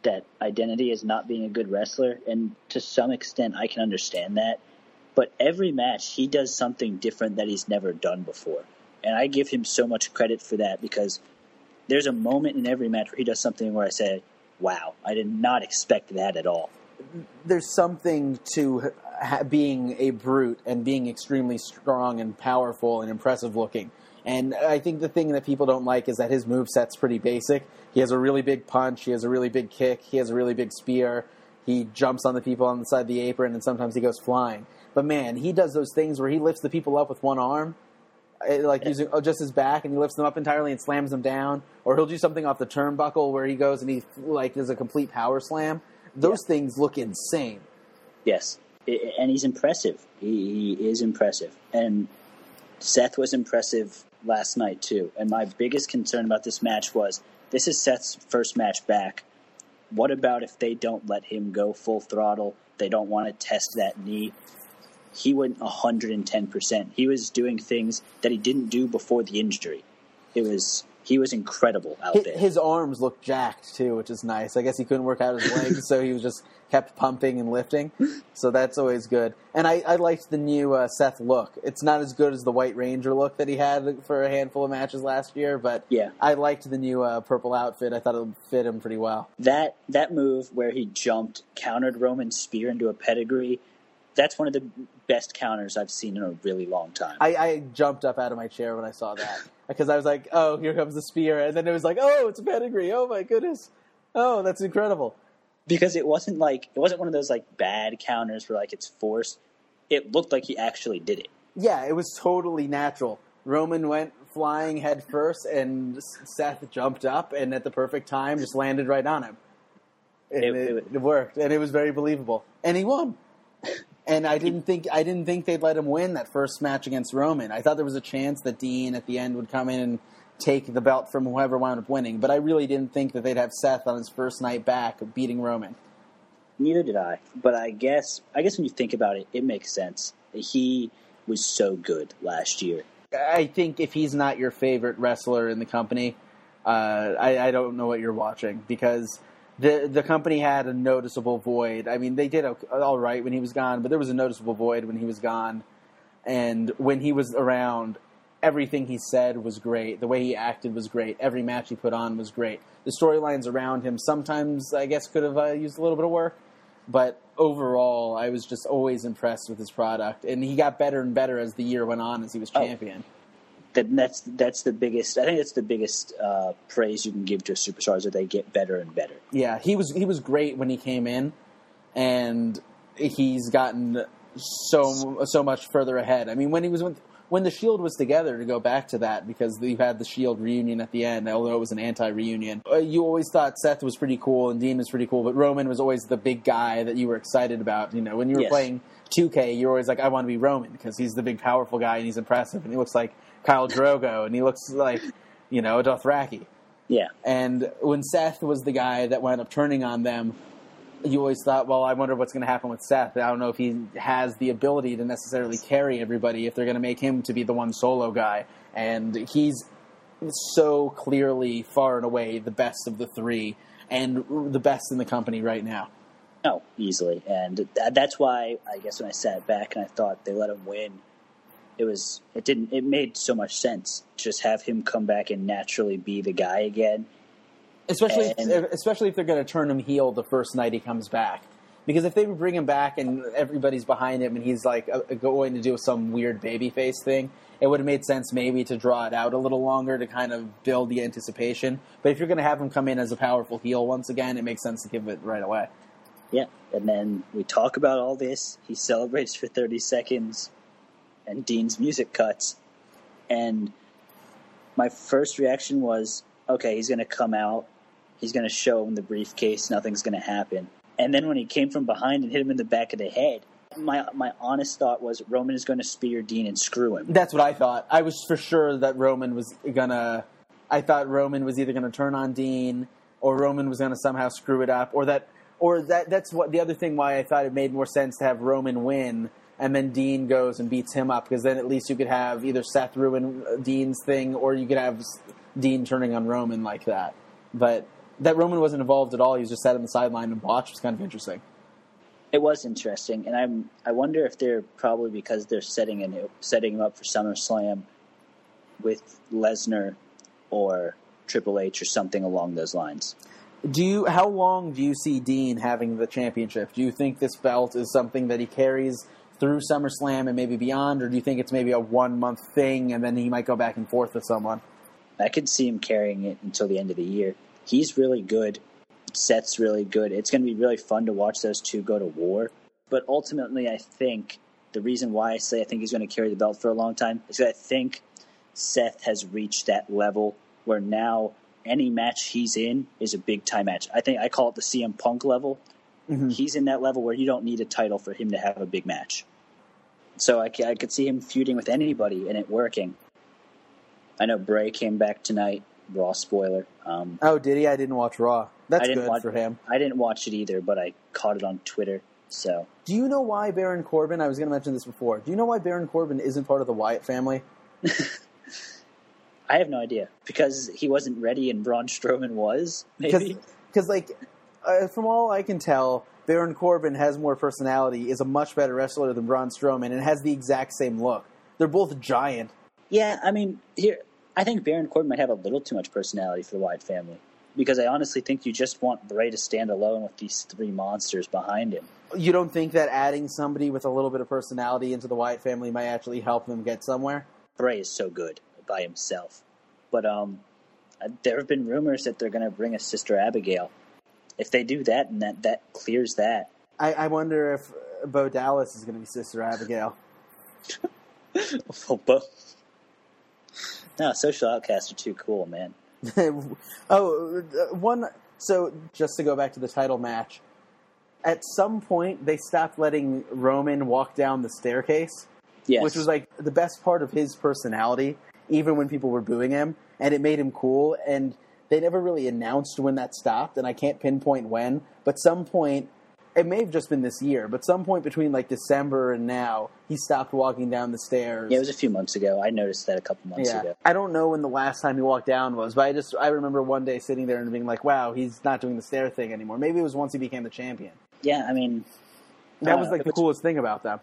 that identity as not being a good wrestler, and to some extent, I can understand that. But every match, he does something different that he's never done before. And I give him so much credit for that because there's a moment in every match where he does something where I say, wow, I did not expect that at all. There's something to being a brute and being extremely strong and powerful and impressive looking. And I think the thing that people don't like is that his move set's pretty basic. He has a really big punch, he has a really big kick, he has a really big spear, he jumps on the people on the side of the apron, and sometimes he goes flying. But man, he does those things where he lifts the people up with one arm Eh, like using oh, just his back, and he lifts them up entirely and slams them down, or he'll do something off the turnbuckle where he goes and he like does a complete power slam. Those Yeah. things look insane. Yes, I- and he's impressive. He, he is impressive, and Seth was impressive last night too. And my biggest concern about this match was this is Seth's first match back. What about if they don't let him go full throttle? They don't want to test that knee. He went 110%. He was doing things that he didn't do before the injury. It was he was incredible out His, there. his arms look jacked too, which is nice. I guess he couldn't work out his legs, <laughs> so he was just kept pumping and lifting. So that's always good. And I, I liked the new uh, Seth look. It's not as good as the White Ranger look that he had for a handful of matches last year, but Yeah. I liked the new uh, purple outfit. I thought it would fit him pretty well. that that move where he jumped, countered Roman's spear into a pedigree, that's one of the best counters I've seen in a really long time. I, I jumped up out of my chair when I saw that <laughs> because I was like, "Oh, here comes the spear!" And then it was like, "Oh, it's a pedigree! Oh my goodness! Oh, that's incredible!" because it wasn't like it wasn't one of those like bad counters where like it's forced. It looked like he actually did it. Yeah, it was totally natural. Roman went flying head first, and Seth jumped up, and at the perfect time, just landed right on him. It, it- it worked, and it was very believable, and he won. And I didn't think I didn't think they'd let him win that first match against Roman. I thought there was a chance that Dean at the end would come in and take the belt from whoever wound up winning, but I really didn't think that they'd have Seth on his first night back beating Roman. Neither did I. But I guess I guess when you think about it, it makes sense. He was so good last year. I think if he's not your favorite wrestler in the company, uh, I, I don't know what you're watching because the the company had a noticeable void. I mean, they did all right when he was gone, but there was a noticeable void when he was gone. And when he was around, everything he said was great. The way he acted was great. Every match he put on was great. The storylines around him sometimes, I guess, could have uh, used a little bit of work. But overall, I was just always impressed with his product, and he got better and better as the year went on as he was Oh. That that's that's the biggest. I think that's the biggest uh, praise you can give to a superstar is that they get better and better. Yeah, he was he was great when he came in, and he's gotten so so much further ahead. I mean, when he was when, when the Shield was together, to go back to that because you had the Shield reunion at the end, although it was an anti-reunion. uh, You always thought Seth was pretty cool and Dean was pretty cool, but Roman was always the big guy that you were excited about. You know, when you were Yes. playing 2K, you're always like, I want to be Roman because he's the big powerful guy and he's impressive and he looks like Khal Drogo and he looks like you know a Dothraki. Yeah, And when Seth was the guy that wound up turning on them, you always thought, well, I wonder what's going to happen with Seth. I don't know if he has the ability to necessarily carry everybody, if they're going to make him to be the one solo guy. And he's so clearly, far and away, the best of the three and the best in the company right now. No, easily, and th- that's why I guess when I sat back and I thought they let him win, it was it didn't it made so much sense. Just have him come back and naturally be the guy again. Especially, And- if, especially if they're going to turn him heel the first night he comes back. Because if they bring him back and everybody's behind him and he's like uh, going to do some weird babyface thing, it would have made sense maybe to draw it out a little longer to kind of build the anticipation. But if you're going to have him come in as a powerful heel once again, it makes sense to give it right away. Yeah, and then we talk about all this. He celebrates for thirty seconds, and Dean's music cuts. And my first reaction was, okay, he's going to come out. He's going to show him the briefcase. Nothing's going to happen. And then when he came from behind and hit him in the back of the head, my my honest thought was Roman is going to spear Dean and screw him. That's what I thought. I was for sure that Roman was gonna. I thought Roman was either gonna turn on Dean, or Roman was gonna somehow screw it up, or that, or that. That's what the other thing why I thought it made more sense to have Roman win, and then Dean goes and beats him up, because then at least you could have either Seth ruin uh, Dean's thing, or you could have Dean turning on Roman like that. But that Roman wasn't involved at all. He was just sat on the sideline and watched. Was kind of interesting. It was interesting, and I'm I wonder if they're probably because they're setting an, setting him up for SummerSlam with Lesnar or Triple H or something along those lines. Do you? How long do you see Dean having the championship? Do you think this belt is something that he carries through SummerSlam and maybe beyond, or do you think it's maybe a one month thing and then he might go back and forth with someone? I could see him carrying it until the end of the year. He's really good. Seth's really good. It's going to be really fun to watch those two go to war. But ultimately, I think the reason why I say I think he's going to carry the belt for a long time is that I think Seth has reached that level where now any match he's in is a big time match. I think I call it the CM Punk level. Mhm. He's in that level where you don't need a title for him to have a big match. So I, I could see him feuding with anybody and it working. I know Bray came back tonight. Raw spoiler. Um, Oh, did he? I didn't watch Raw. That's good watch- for him. I didn't watch it either, but I caught it on Twitter. So Do you know why Baron Corbin? I was going to mention this before. Do you know why Baron Corbin isn't part of the Wyatt family? <laughs> I have no idea because he wasn't ready and Braun Strowman was. Maybe Because, like, uh, from all I can tell, Baron Corbin has more personality, is a much better wrestler than Braun Strowman, and has the exact same look. They're both giant. Yeah, I mean, here I think Baron Corbin might have a little too much personality for the Wyatt family because I honestly think you just want Bray to stand alone with these three monsters behind him. You don't think that adding somebody with a little bit of personality into the Wyatt family might actually help them get somewhere? Bray is so good by himself, but um, uh, there have been rumors that they're going to bring a Sister Abigail. If they do that, and that that clears that. I, I wonder if uh, Bo Dallas is going to be Sister Abigail. <laughs> Oh, but no, social outcasts are too cool, man. <laughs> oh, uh, one. So just to go back to the title match, at some point they stopped letting Roman walk down the staircase, Yes, which was like the best part of his personality, even when people were booing him, and it made him cool. And they never really announced when that stopped, and I can't pinpoint when, but some point. It may have just been this year, but some point between like December and now, he stopped walking down the stairs. yeah, it was a few months ago. I noticed that a couple months Yeah, ago. I don't know when the last time he walked down was, but I just I remember one day sitting there and being like, "Wow, he's not doing the stair thing anymore." Maybe it was once he became the champion. Yeah, I mean, That Uh, was like the coolest thing about them.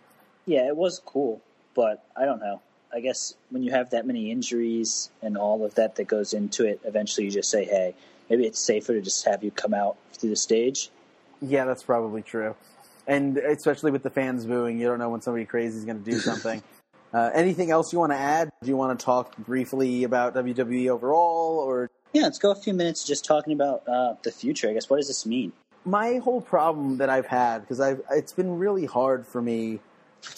Yeah, it was cool, but I don't know. I guess when you have that many injuries and all of that that goes into it, eventually you just say, "Hey, maybe it's safer to just have you come out through the stage." Yeah, that's probably true. And especially with the fans booing, you don't know when somebody crazy is going to do something. <laughs> uh, anything else you want to add? Do you want to talk briefly about WWE overall, or Yeah, let's go a few minutes just talking about uh, the future. I guess what does this mean? my whole problem that I've had because I've it's been really hard for me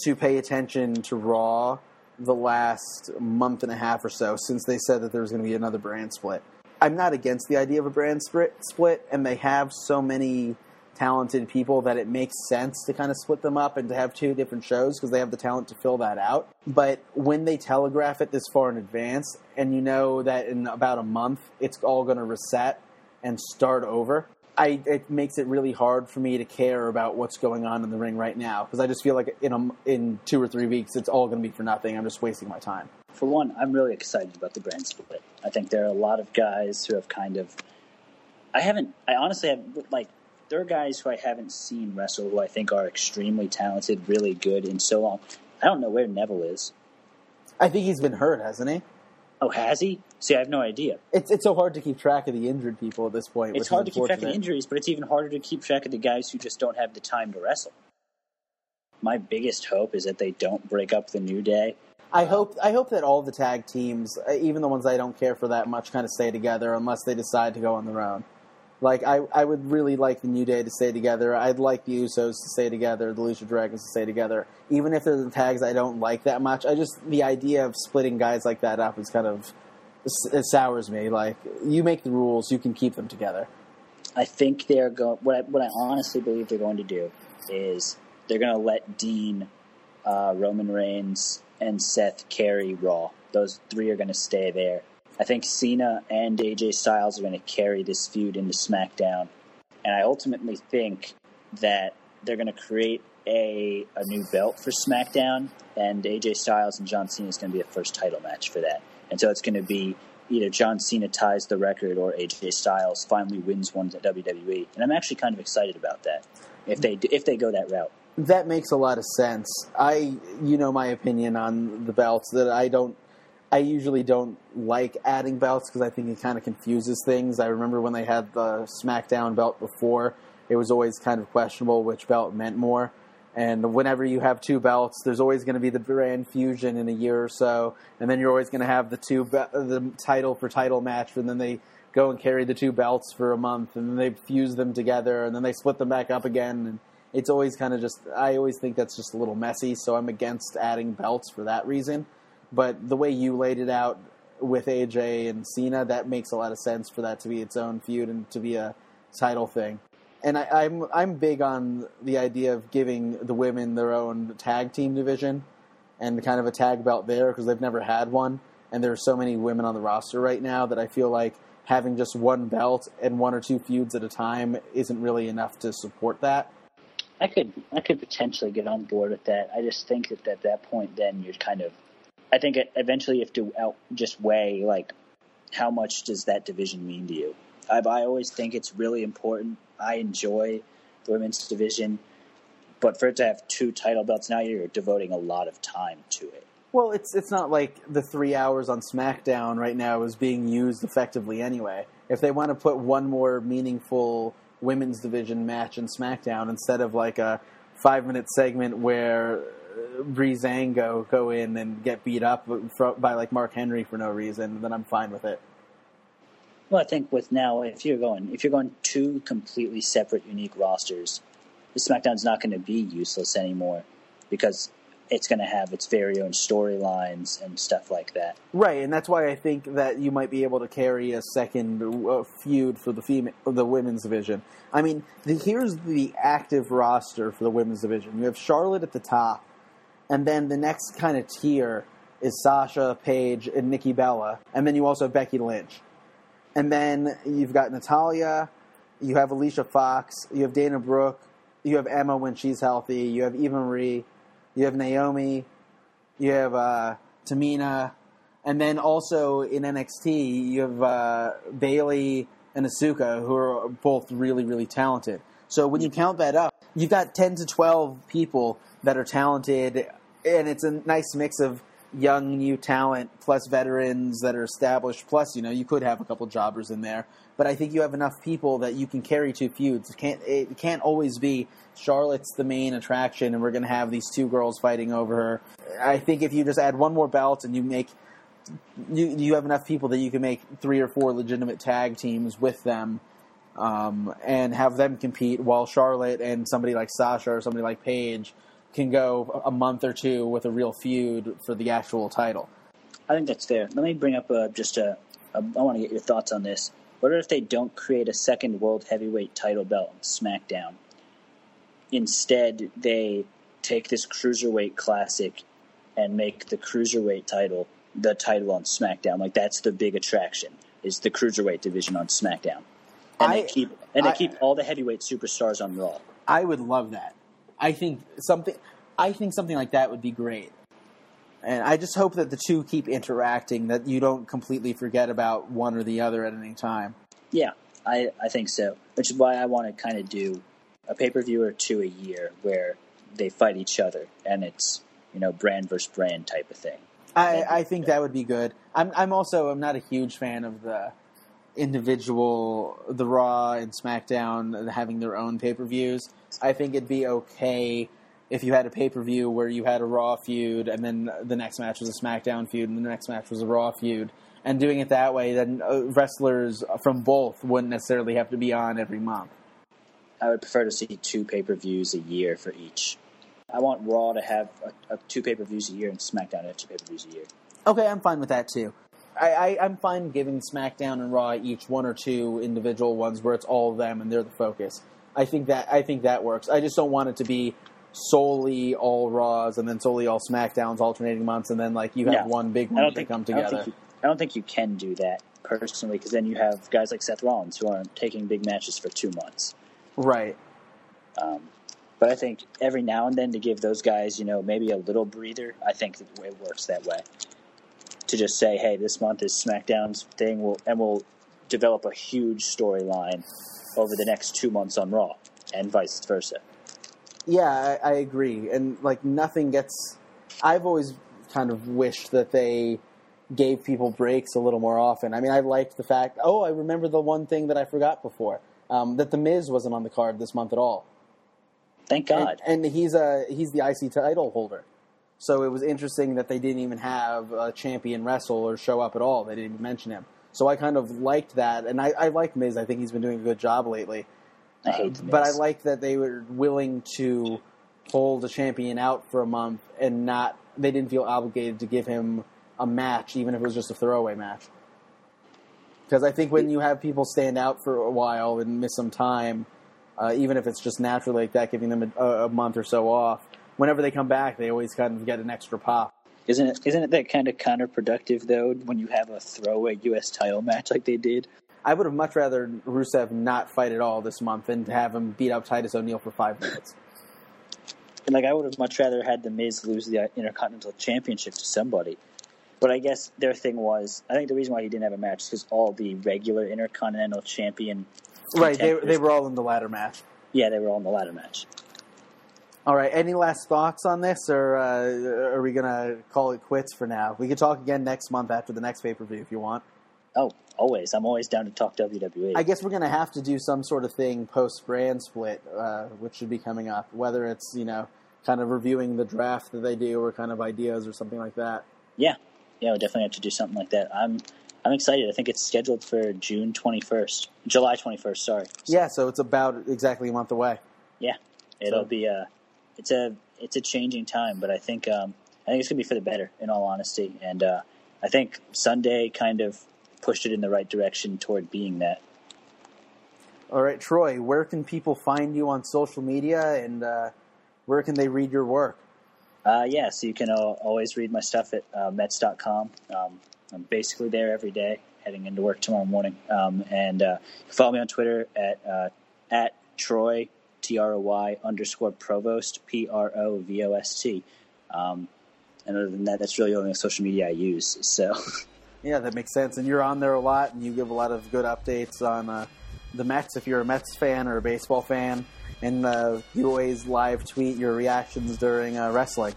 to pay attention to Raw the last month and a half or so since they said that there was going to be another brand split. I'm not against the idea of a brand split, and they have so many talented people that it makes sense to kind of split them up and to have two different shows because they have the talent to fill that out. But when they telegraph it this far in advance, and you know that in about a month it's all going to reset and start over, I, it makes it really hard for me to care about what's going on in the ring right now because I just feel like in a, in two or three weeks it's all going to be for nothing. I'm just wasting my time. For one, I'm really excited about the brand split. I think there are a lot of guys who have kind of. I haven't. I honestly have like. There are guys who I haven't seen wrestle who I think are extremely talented, really good and so on. I don't know where Neville is. I think he's been hurt, hasn't he? Oh, has he? See, I have no idea. It's it's so hard to keep track of the injured people at this point. It's hard to keep track of unfortunate. injuries, but it's even harder to keep track of the guys who just don't have the time to wrestle. My biggest hope is that they don't break up the New Day. I hope I hope that all the tag teams, even the ones I don't care for that much, kind of stay together unless they decide to go on their own. Like I, I would really like the New Day to stay together. I'd like the Usos to stay together, the Lucha Dragons to stay together, even if they're the tags I don't like that much. I just the idea of splitting guys like that up is kind of it sours me. Like you make the rules, you can keep them together. I think they're going. What I, what I honestly believe they're going to do is they're going to let Dean, uh, Roman Reigns, and Seth carry Raw. Those three are going to stay there. I think Cena and AJ Styles are going to carry this feud into SmackDown, and I ultimately think that they're going to create a a new belt for SmackDown, and AJ Styles and John Cena is going to be a first title match for that. And so it's going to be either John Cena ties the record or AJ Styles finally wins one at WWE, and I'm actually kind of excited about that if they if they go that route. That makes a lot of sense. I, you know, my opinion on the belts that I don't, I usually don't like adding belts because I think it kind of confuses things. I remember when they had the SmackDown belt before, it was always kind of questionable which belt meant more. And whenever you have two belts, there's always going to be the brand fusion in a year or so, and then you're always going to have the two be- the title for title match, and then they go and carry the two belts for a month, and then they fuse them together, and then they split them back up again, and it's always kind of just I always think that's just a little messy, so I'm against adding belts for that reason. But the way you laid it out with AJ and Cena, that makes a lot of sense for that to be its own feud and to be a title thing. And I, I'm I'm big on the idea of giving the women their own tag team division and kind of a tag belt there because they've never had one. And there are so many women on the roster right now that I feel like having just one belt and one or two feuds at a time isn't really enough to support that. I could I could potentially get on board with that. I just think that at that point, then you're kind of. I think eventually you have to out, just weigh like how much does that division mean to you. I, I always think it's really important. I enjoy the women's division, but for it to have two title belts now, you're devoting a lot of time to it. Well, it's it's not like the three hours on SmackDown right now is being used effectively anyway. If they want to put one more meaningful women's division match in SmackDown instead of like a five minute segment where Breezango go in and get beat up by like Mark Henry for no reason, then I'm fine with it. Well, I think with now, if you're going if you're going two completely separate, unique rosters, the SmackDown's not going to be useless anymore because it's going to have its very own storylines and stuff like that. Right, and that's why I think that you might be able to carry a second uh, feud for the female, the women's division. I mean, the, here's the active roster for the women's division. You have Charlotte at the top, and then the next kind of tier is Sasha, Paige, and Nikki Bella, and then you also have Becky Lynch, and then you've got Natalya, you have Alicia Fox, you have Dana Brooke, you have Emma when she's healthy, you have Eva Marie. You have Naomi, you have uh, Tamina, and then also in NXT you have uh, Bayley and Asuka, who are both really, really talented. So when you count that up, you've got ten to twelve people that are talented, and it's a nice mix of young new talent plus veterans that are established. Plus, you know, you could have a couple jobbers in there, but I think you have enough people that you can carry two feuds. It can't it can't always be Charlotte's the main attraction, and we're going to have these two girls fighting over her. I think if you just add one more belt and you make you you have enough people that you can make three or four legitimate tag teams with them. Um, and have them compete while Charlotte and somebody like Sasha or somebody like Paige can go a month or two with a real feud for the actual title. I think that's fair. Let me bring up a, just a, a. I want to get your thoughts on this. What if they don't create a second world heavyweight title belt on SmackDown? Instead, they take this cruiserweight classic and make the cruiserweight title the title on SmackDown. Like that's the big attraction is the cruiserweight division on SmackDown, and I, they keep and they I, keep all the heavyweight superstars on Raw. I would love that. I think something. I think something like that would be great. And I just hope that the two keep interacting, that you don't completely forget about one or the other at any time. Yeah, I, I think so. Which is why I want to kind of do a pay per view or two a year where they fight each other and it's, you know, brand versus brand type of thing. I, I think that would be good. I'm, I'm also I'm not a huge fan of the individual, the Raw and SmackDown having their own pay per views. I think it'd be okay if you had a pay per view where you had a Raw feud and then the next match was a SmackDown feud and the next match was a Raw feud. And doing it that way, then uh, wrestlers from both wouldn't necessarily have to be on every month. I would prefer to see two pay per views a year for each. I want Raw to have a, a two pay per views a year and SmackDown to have two pay per views a year. Okay, I'm fine with that too. I, I, am fine giving SmackDown and Raw each one or two individual ones where it's all of them and they're the focus. I think that I think that works. I just don't want it to be solely all Raws and then solely all SmackDowns alternating months, and then like you have yeah. one big one to come together. I don't, you, I don't, think you can do that personally because then you have guys like Seth Rollins who are taking big matches for two months. Right. Um, but I think every now and then to give those guys, you know, maybe a little breather, I think it works that way. To just say, hey, this month is SmackDown's thing, we'll, and we'll develop a huge storyline over the next two months on Raw, and vice versa. Yeah, I, I agree. And like nothing gets. I've always kind of wished that they gave people breaks a little more often. I mean, I liked the fact. Oh, I remember the one thing that I forgot before um, that the Miz wasn't on the card this month at all. Thank God. And, and, he's a he's the IC title holder. So it was interesting that they didn't even have a champion wrestle or show up at all. They didn't even mention him. So I kind of liked that, and I, I like Miz. I think he's been doing a good job lately. I hate the But I like that they were willing to hold a champion out for a month and not. They didn't feel obligated to give him a match, even if it was just a throwaway match. Because I think when you have people stand out for a while and miss some time, uh, even if it's just naturally like that, giving them a, a month or so off, whenever they come back, they always kind of get an extra pop. Isn't it? Isn't it that kind of counterproductive though when you have a throwaway U.S. title match like they did? I would have much rather Rusev not fight at all this month than to have him beat up Titus O'Neil for five minutes. And like I would have much rather had the Miz lose the uh, Intercontinental Championship to somebody. But I guess their thing was, I think the reason why he didn't have a match is because all the regular Intercontinental Champion, Right, They, they were all in the ladder match. yeah, they were all in the ladder match. All right, any last thoughts on this, or uh, are we going to call it quits for now? We could talk again next month after the next pay per view if you want. Oh, always. I'm always down to talk WWE. I guess we're going to have to do some sort of thing post brand split, uh, which should be coming up. Whether it's you know kind of reviewing the draft that they do, or kind of ideas, or something like that. yeah, yeah, we definitely have to do something like that. I'm I'm excited. I think it's scheduled for June 21st, July 21st. Sorry. Yeah, so it's about exactly a month away. Yeah, it'll So- be a it's a it's a changing time, but I think um, I think it's gonna be for the better. In all honesty, and uh, I think Sunday kind of pushed it in the right direction toward being that. All right, Troy, where can people find you on social media, and uh, where can they read your work? Uh, yeah, so you can uh, always read my stuff at uh, Mets.com. Um, I'm basically there every day, heading into work tomorrow morning. Um, and uh, you can follow me on Twitter at uh, at Troy T R O Y underscore Provost P R O V O S T. Um, and other than that, that's really the only social media I use. So <laughs> Yeah, that makes sense. And you're on there a lot, and you give a lot of good updates on uh, the Mets if you're a Mets fan or a baseball fan. And uh, you always live tweet your reactions during uh, wrestling.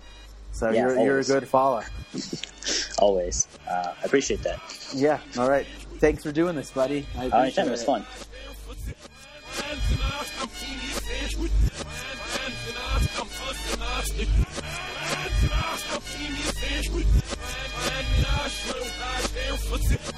So Yeah, you're, you're a good follower. <laughs> always, uh, I appreciate that. Yeah, all right. Thanks for doing this, buddy. I All right, it was fun. Graça, optimizei, escutei, me é, é, acho, tá, eu, eu, eu, eu, eu,